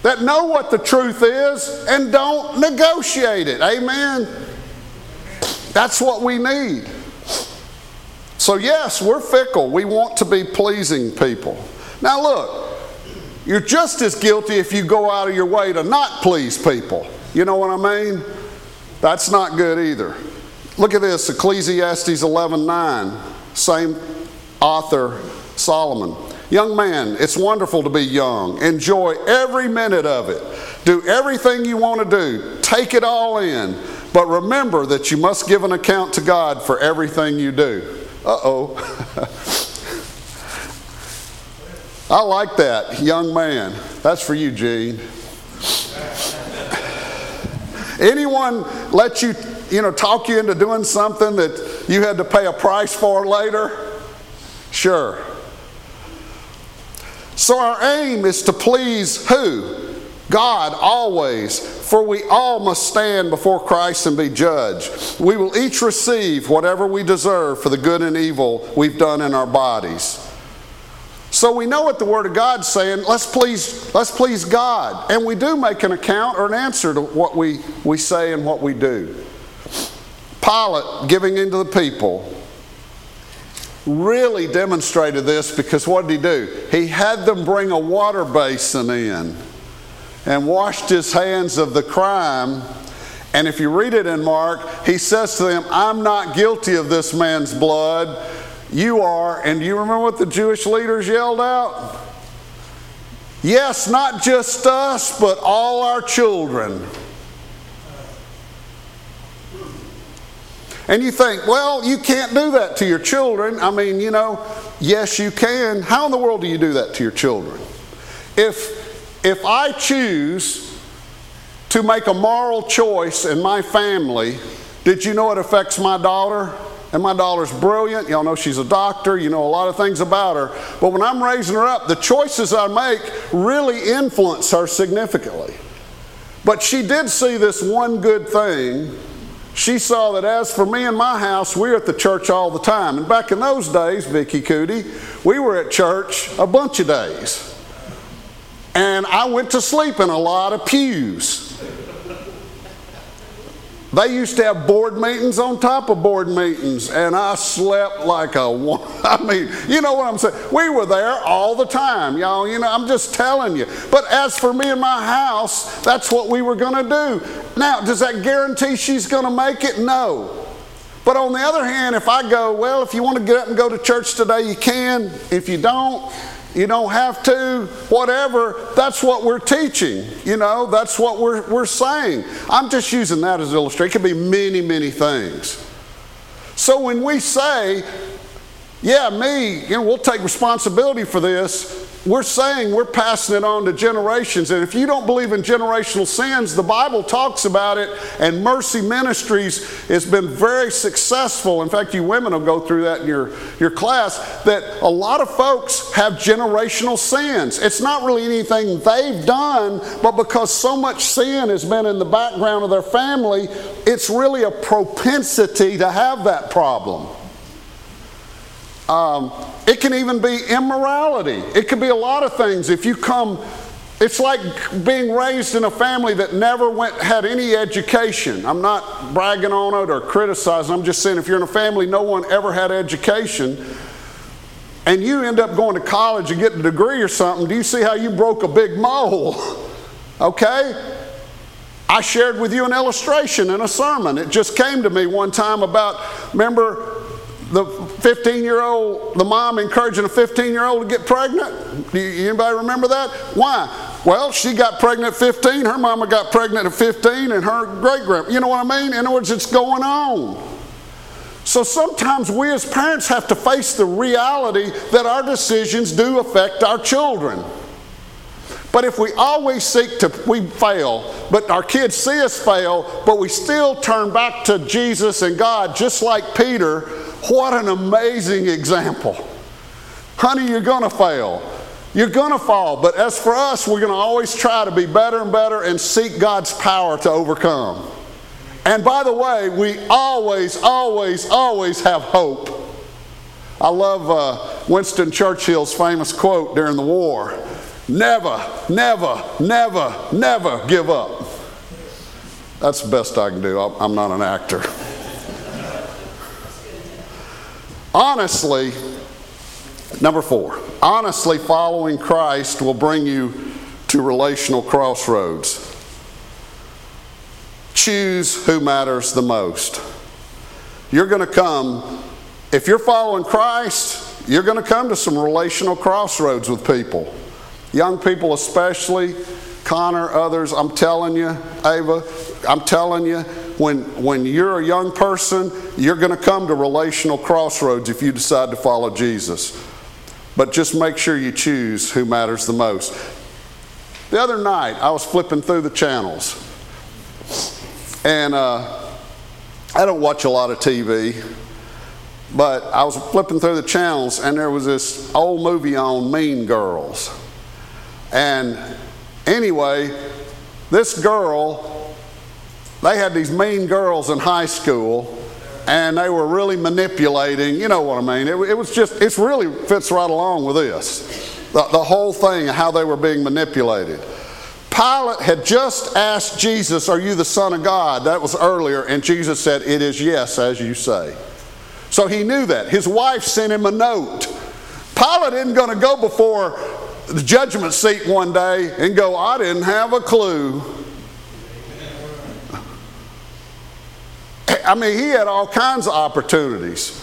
that know what the truth is and don't negotiate it. Amen? That's what we need. So, yes, we're fickle. We want to be pleasing people. Now, look, you're just as guilty if you go out of your way to not please people. You know what I mean? That's not good either. Look at this Ecclesiastes 11 9, same author, Solomon. Young man, it's wonderful to be young. Enjoy every minute of it. Do everything you want to do. Take it all in. But remember that you must give an account to God for everything you do. Uh oh. I like that, young man. That's for you, Gene. Anyone let you, you know, talk you into doing something that you had to pay a price for later? Sure. So our aim is to please who? God always, for we all must stand before Christ and be judged. We will each receive whatever we deserve for the good and evil we've done in our bodies. So we know what the Word of God's saying. Let's please, let's please God. And we do make an account or an answer to what we, we say and what we do. Pilate giving into the people really demonstrated this because what did he do? He had them bring a water basin in and washed his hands of the crime. And if you read it in Mark, he says to them, I'm not guilty of this man's blood. You are. And do you remember what the Jewish leaders yelled out? Yes, not just us, but all our children. And you think, well, you can't do that to your children. I mean, you know, yes, you can. How in the world do you do that to your children? If, if I choose to make a moral choice in my family, did you know it affects my daughter? And my daughter's brilliant. Y'all know she's a doctor. You know a lot of things about her. But when I'm raising her up, the choices I make really influence her significantly. But she did see this one good thing. She saw that as for me and my house, we're at the church all the time. And back in those days, Vicky Cootie, we were at church a bunch of days. And I went to sleep in a lot of pews. They used to have board meetings on top of board meetings, and I slept like a one. I mean, you know what I'm saying? We were there all the time, y'all. You know, I'm just telling you. But as for me and my house, that's what we were going to do. Now, does that guarantee she's going to make it? No. But on the other hand, if I go, well, if you want to get up and go to church today, you can. If you don't, you don't have to, whatever. That's what we're teaching. You know, that's what we're, we're saying. I'm just using that as an illustration. It could be many, many things. So when we say, yeah, me, you know, we'll take responsibility for this, we're saying we're passing it on to generations. And if you don't believe in generational sins, the Bible talks about it, and Mercy Ministries has been very successful. In fact, you women will go through that in your, your class, that a lot of folks have generational sins. It's not really anything they've done, but because so much sin has been in the background of their family, it's really a propensity to have that problem. Um, it can even be immorality. It could be a lot of things. If you come, it's like being raised in a family that never went had any education. I'm not bragging on it or criticizing. I'm just saying if you're in a family no one ever had education, and you end up going to college and getting a degree or something, do you see how you broke a big mole? okay? I shared with you an illustration in a sermon. It just came to me one time about, remember, the 15 year old, the mom encouraging a 15 year old to get pregnant? Do anybody remember that? Why? Well, she got pregnant at 15, her mama got pregnant at 15, and her great grand. You know what I mean? In other words, it's going on. So sometimes we as parents have to face the reality that our decisions do affect our children. But if we always seek to, we fail, but our kids see us fail, but we still turn back to Jesus and God, just like Peter, what an amazing example. Honey, you're going to fail. You're going to fall. But as for us, we're going to always try to be better and better and seek God's power to overcome. And by the way, we always, always, always have hope. I love uh, Winston Churchill's famous quote during the war never, never, never, never give up. That's the best I can do. I'm not an actor. Honestly, number four, honestly following Christ will bring you to relational crossroads. Choose who matters the most. You're going to come, if you're following Christ, you're going to come to some relational crossroads with people. Young people, especially, Connor, others, I'm telling you, Ava, I'm telling you, when, when you're a young person, you're going to come to relational crossroads if you decide to follow Jesus. But just make sure you choose who matters the most. The other night, I was flipping through the channels, and uh, I don't watch a lot of TV, but I was flipping through the channels, and there was this old movie on Mean Girls. And anyway, this girl they had these mean girls in high school and they were really manipulating. You know what I mean? It, it was just, it really fits right along with this. The, the whole thing, how they were being manipulated. Pilate had just asked Jesus, Are you the Son of God? That was earlier, and Jesus said, It is yes, as you say. So he knew that. His wife sent him a note. Pilate isn't going to go before the judgment seat one day and go, I didn't have a clue. I mean, he had all kinds of opportunities.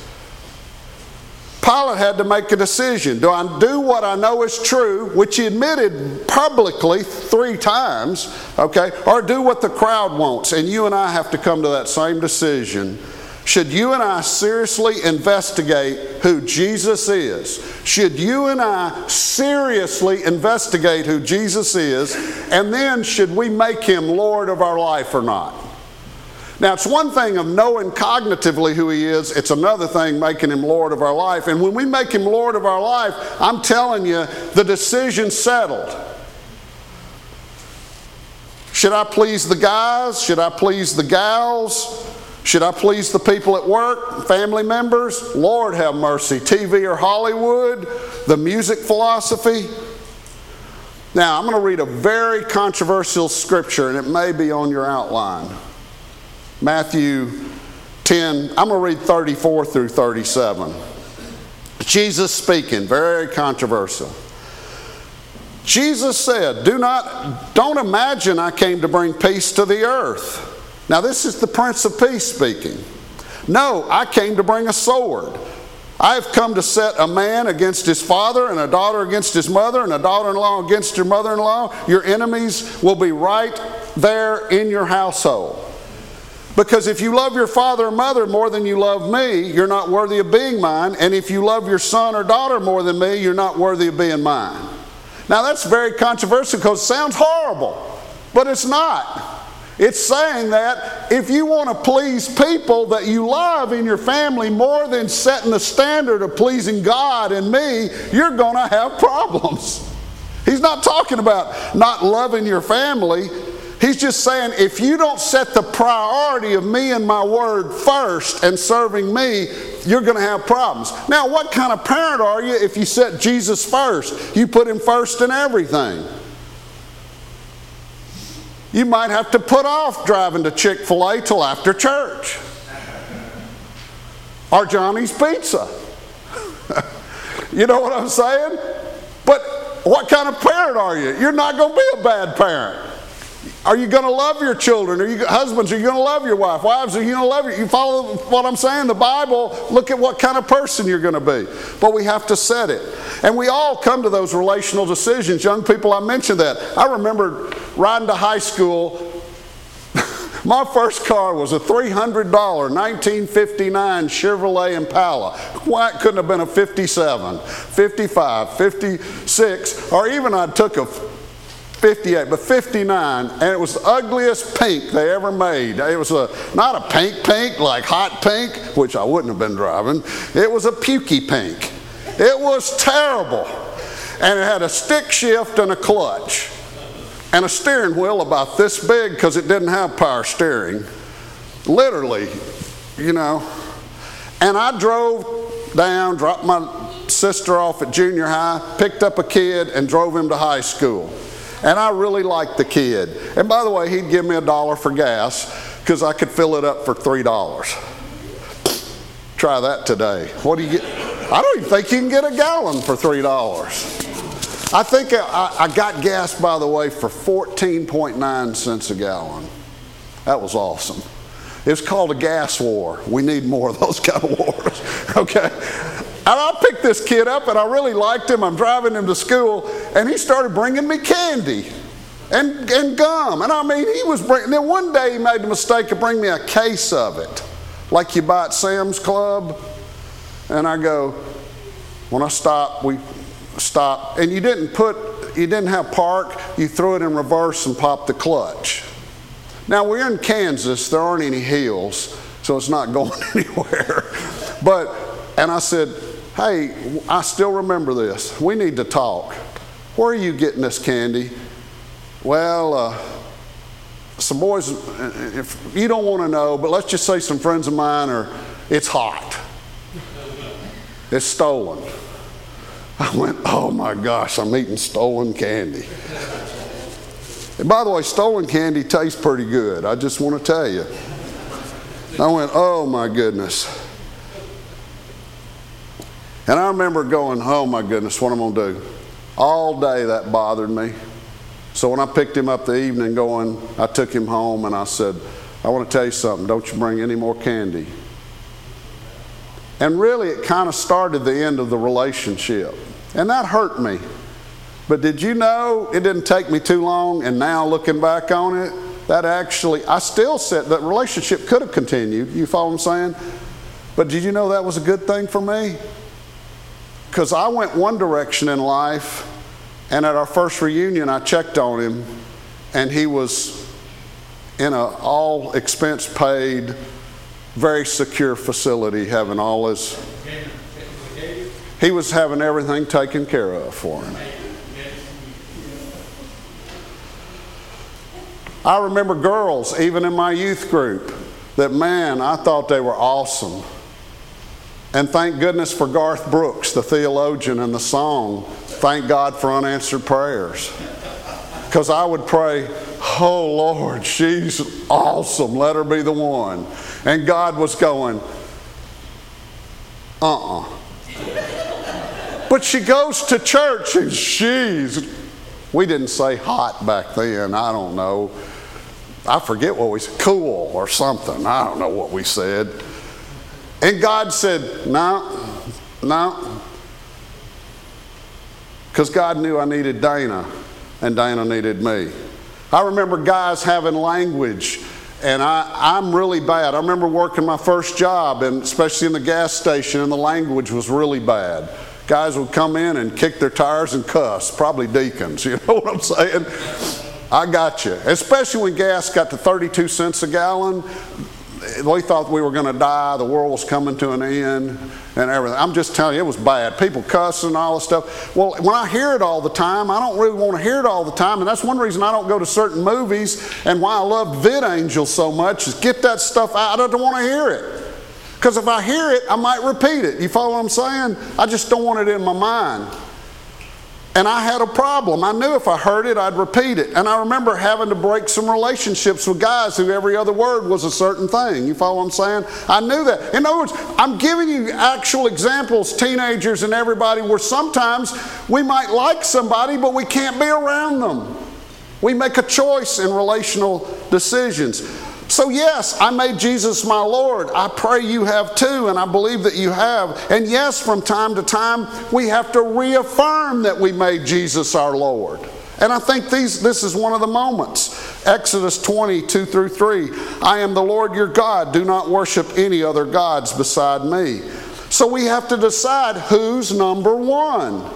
Pilate had to make a decision. Do I do what I know is true, which he admitted publicly three times, okay, or do what the crowd wants? And you and I have to come to that same decision. Should you and I seriously investigate who Jesus is? Should you and I seriously investigate who Jesus is? And then should we make him Lord of our life or not? Now, it's one thing of knowing cognitively who He is, it's another thing making Him Lord of our life. And when we make Him Lord of our life, I'm telling you, the decision's settled. Should I please the guys? Should I please the gals? Should I please the people at work, family members? Lord have mercy. TV or Hollywood? The music philosophy? Now, I'm going to read a very controversial scripture, and it may be on your outline. Matthew 10, I'm going to read 34 through 37. Jesus speaking, very controversial. Jesus said, Do not, don't imagine I came to bring peace to the earth. Now, this is the Prince of Peace speaking. No, I came to bring a sword. I have come to set a man against his father, and a daughter against his mother, and a daughter in law against your mother in law. Your enemies will be right there in your household. Because if you love your father or mother more than you love me, you're not worthy of being mine. And if you love your son or daughter more than me, you're not worthy of being mine. Now that's very controversial because it sounds horrible, but it's not. It's saying that if you want to please people that you love in your family more than setting the standard of pleasing God and me, you're going to have problems. He's not talking about not loving your family. He's just saying if you don't set the priority of me and my word first and serving me, you're going to have problems. Now, what kind of parent are you if you set Jesus first? You put him first in everything. You might have to put off driving to Chick fil A till after church or Johnny's Pizza. you know what I'm saying? But what kind of parent are you? You're not going to be a bad parent. Are you going to love your children? Are you husbands? Are you going to love your wife? Wives? Are you going to love your? You follow what I'm saying? The Bible. Look at what kind of person you're going to be. But we have to set it, and we all come to those relational decisions. Young people, I mentioned that. I remember riding to high school. My first car was a $300 1959 Chevrolet Impala. Why it couldn't have been a 57, 55, 56, or even I took a 58, but 59, and it was the ugliest pink they ever made. It was a not a pink pink like hot pink, which I wouldn't have been driving. It was a pukey pink. It was terrible, and it had a stick shift and a clutch, and a steering wheel about this big because it didn't have power steering. Literally, you know. And I drove down, dropped my sister off at junior high, picked up a kid, and drove him to high school. And I really liked the kid. And by the way, he'd give me a dollar for gas because I could fill it up for $3. Try that today. What do you get? I don't even think you can get a gallon for $3. I think I, I got gas, by the way, for 14.9 cents a gallon. That was awesome. It's called a gas war. We need more of those kind of wars. Okay? And I picked this kid up and I really liked him. I'm driving him to school and he started bringing me candy and, and gum. And I mean, he was bringing, then one day he made the mistake of bringing me a case of it, like you buy at Sam's Club. And I go, when I stop, we stop. And you didn't put, you didn't have park, you threw it in reverse and popped the clutch. Now we're in Kansas, there aren't any hills, so it's not going anywhere. But, and I said, Hey, I still remember this. We need to talk. Where are you getting this candy? Well, uh, some boys, if you don't want to know, but let's just say some friends of mine are, it's hot. It's stolen. I went, oh my gosh, I'm eating stolen candy. And by the way, stolen candy tastes pretty good. I just want to tell you. I went, oh my goodness. And I remember going, oh my goodness, what am I going to do? All day that bothered me. So when I picked him up the evening going, I took him home and I said, I want to tell you something, don't you bring any more candy. And really, it kind of started the end of the relationship. And that hurt me. But did you know it didn't take me too long? And now looking back on it, that actually, I still said that relationship could have continued. You follow what I'm saying? But did you know that was a good thing for me? Because I went one direction in life, and at our first reunion, I checked on him, and he was in a all expense paid, very secure facility, having all his. He was having everything taken care of for him. I remember girls, even in my youth group, that man, I thought they were awesome. And thank goodness for Garth Brooks, the theologian, and the song, Thank God for Unanswered Prayers. Because I would pray, Oh Lord, she's awesome. Let her be the one. And God was going, Uh uh But she goes to church and she's, we didn't say hot back then. I don't know. I forget what we said, cool or something. I don't know what we said. And God said, No, no. Because God knew I needed Dana, and Dana needed me. I remember guys having language, and I, I'm really bad. I remember working my first job, and especially in the gas station, and the language was really bad. Guys would come in and kick their tires and cuss, probably deacons, you know what I'm saying? I got you. Especially when gas got to 32 cents a gallon, we thought we were going to die, the world was coming to an end, and everything. I'm just telling you, it was bad. People cussing and all this stuff. Well, when I hear it all the time, I don't really want to hear it all the time, and that's one reason I don't go to certain movies, and why I love VidAngel so much is get that stuff out. I don't want to hear it. Because if I hear it, I might repeat it. You follow what I'm saying? I just don't want it in my mind. And I had a problem. I knew if I heard it, I'd repeat it. And I remember having to break some relationships with guys who every other word was a certain thing. You follow what I'm saying? I knew that. In other words, I'm giving you actual examples, teenagers and everybody, where sometimes we might like somebody, but we can't be around them. We make a choice in relational decisions. So, yes, I made Jesus my Lord. I pray you have too, and I believe that you have. And yes, from time to time, we have to reaffirm that we made Jesus our Lord. And I think these, this is one of the moments. Exodus 20, 2 through 3. I am the Lord your God. Do not worship any other gods beside me. So we have to decide who's number one.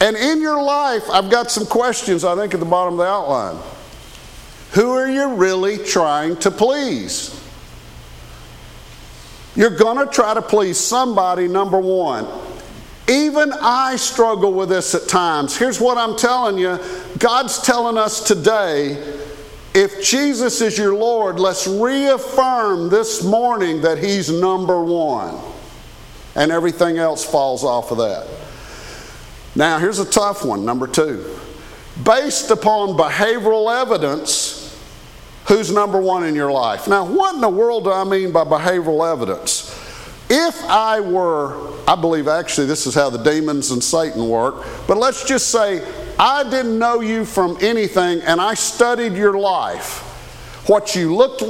And in your life, I've got some questions, I think, at the bottom of the outline. Who are you really trying to please? You're going to try to please somebody, number one. Even I struggle with this at times. Here's what I'm telling you God's telling us today if Jesus is your Lord, let's reaffirm this morning that He's number one. And everything else falls off of that. Now, here's a tough one, number two. Based upon behavioral evidence, who's number one in your life. Now, what in the world do I mean by behavioral evidence? If I were, I believe actually this is how the demons and Satan work, but let's just say I didn't know you from anything and I studied your life. What you looked,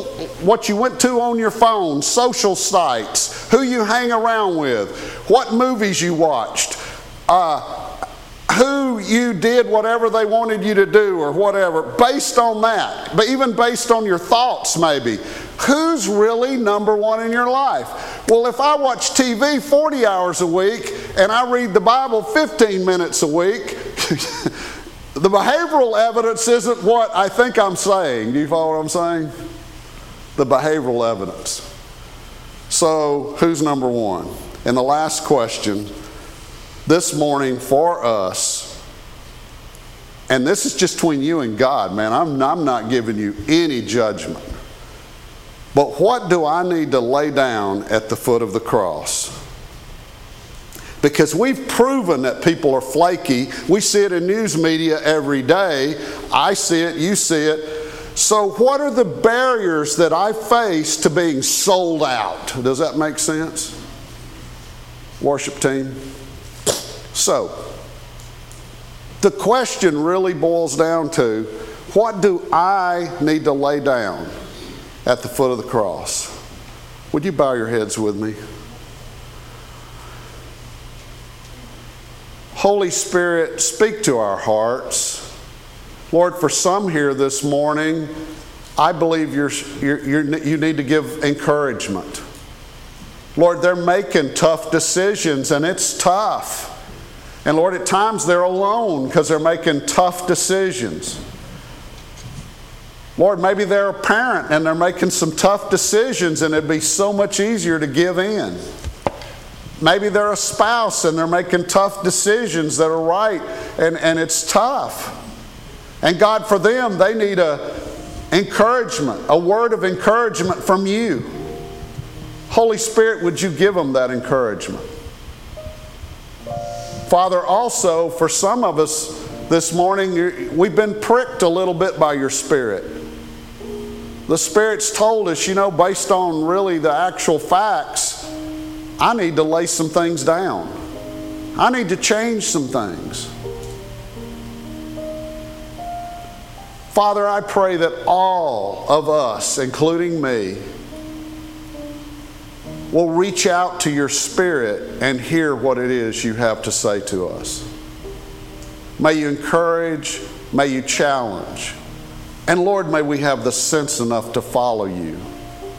what you went to on your phone, social sites, who you hang around with, what movies you watched, uh, who you did whatever they wanted you to do or whatever, based on that, but even based on your thoughts, maybe. Who's really number one in your life? Well, if I watch TV 40 hours a week and I read the Bible 15 minutes a week, the behavioral evidence isn't what I think I'm saying. Do you follow what I'm saying? The behavioral evidence. So, who's number one? And the last question this morning for us, and this is just between you and God, man. I'm, I'm not giving you any judgment. But what do I need to lay down at the foot of the cross? Because we've proven that people are flaky. We see it in news media every day. I see it, you see it. So, what are the barriers that I face to being sold out? Does that make sense? Worship team? So, the question really boils down to what do I need to lay down at the foot of the cross? Would you bow your heads with me? Holy Spirit, speak to our hearts. Lord, for some here this morning, I believe you're, you're, you're, you need to give encouragement. Lord, they're making tough decisions and it's tough. And Lord, at times they're alone because they're making tough decisions. Lord, maybe they're a parent and they're making some tough decisions and it'd be so much easier to give in. Maybe they're a spouse and they're making tough decisions that are right and, and it's tough. And God, for them, they need a, encouragement, a word of encouragement from you. Holy Spirit, would you give them that encouragement? Father, also for some of us this morning, we've been pricked a little bit by your Spirit. The Spirit's told us, you know, based on really the actual facts, I need to lay some things down. I need to change some things. Father, I pray that all of us, including me, will reach out to your spirit and hear what it is you have to say to us. May you encourage, may you challenge. And Lord, may we have the sense enough to follow you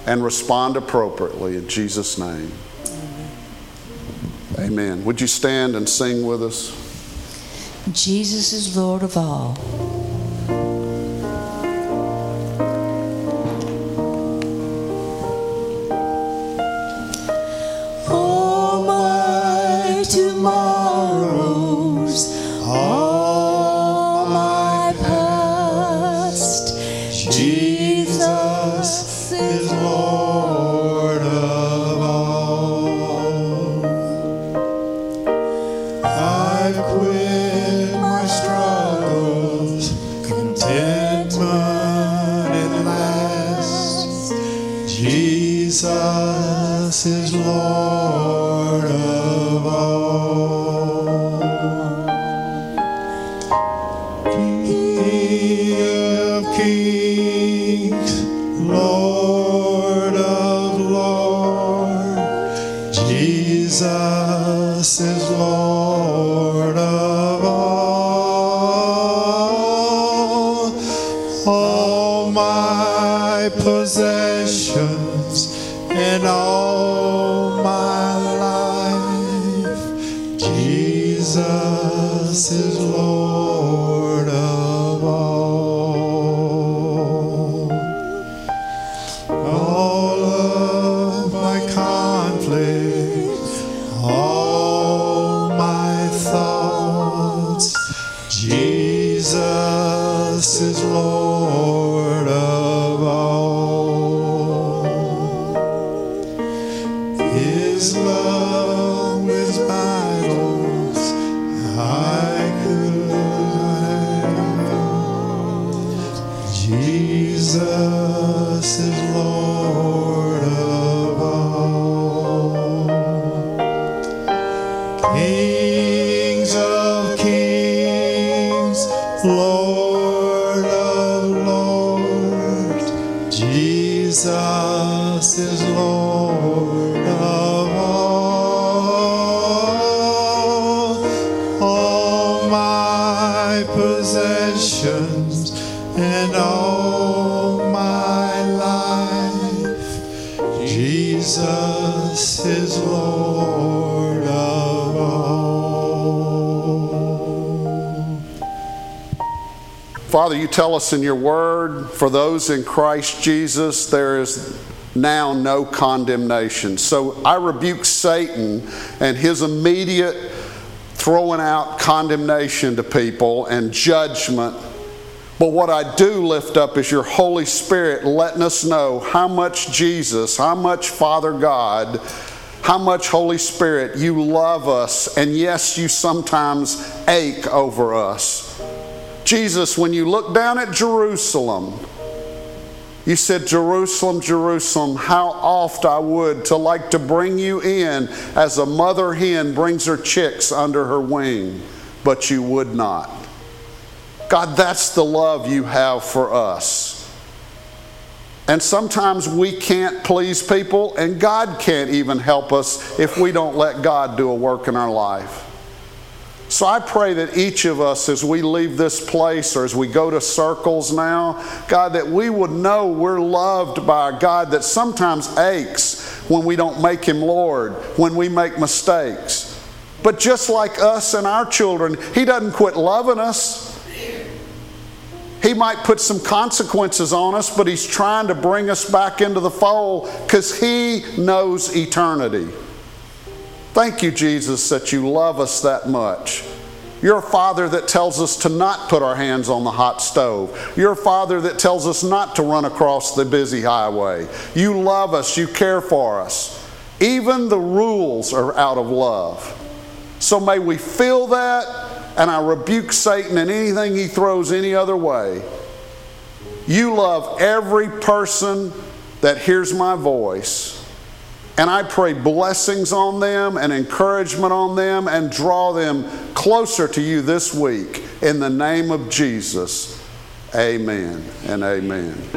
and respond appropriately in Jesus' name. Amen. Would you stand and sing with us? Jesus is Lord of. All Jesus is Lord of all. Father, you tell us in your word, for those in Christ Jesus, there is now no condemnation. So I rebuke Satan and his immediate throwing out condemnation to people and judgment. But what I do lift up is your Holy Spirit letting us know how much Jesus, how much Father God, how much Holy Spirit you love us, and yes, you sometimes ache over us. Jesus, when you look down at Jerusalem, you said, Jerusalem, Jerusalem, how oft I would to like to bring you in as a mother hen brings her chicks under her wing, but you would not. God, that's the love you have for us. And sometimes we can't please people, and God can't even help us if we don't let God do a work in our life. So I pray that each of us, as we leave this place or as we go to circles now, God, that we would know we're loved by a God that sometimes aches when we don't make Him Lord, when we make mistakes. But just like us and our children, He doesn't quit loving us. Might put some consequences on us, but He's trying to bring us back into the fold because He knows eternity. Thank you, Jesus, that you love us that much. You're a father that tells us to not put our hands on the hot stove. You're a father that tells us not to run across the busy highway. You love us, you care for us. Even the rules are out of love. So may we feel that, and I rebuke Satan and anything he throws any other way. You love every person that hears my voice. And I pray blessings on them and encouragement on them and draw them closer to you this week. In the name of Jesus, amen and amen.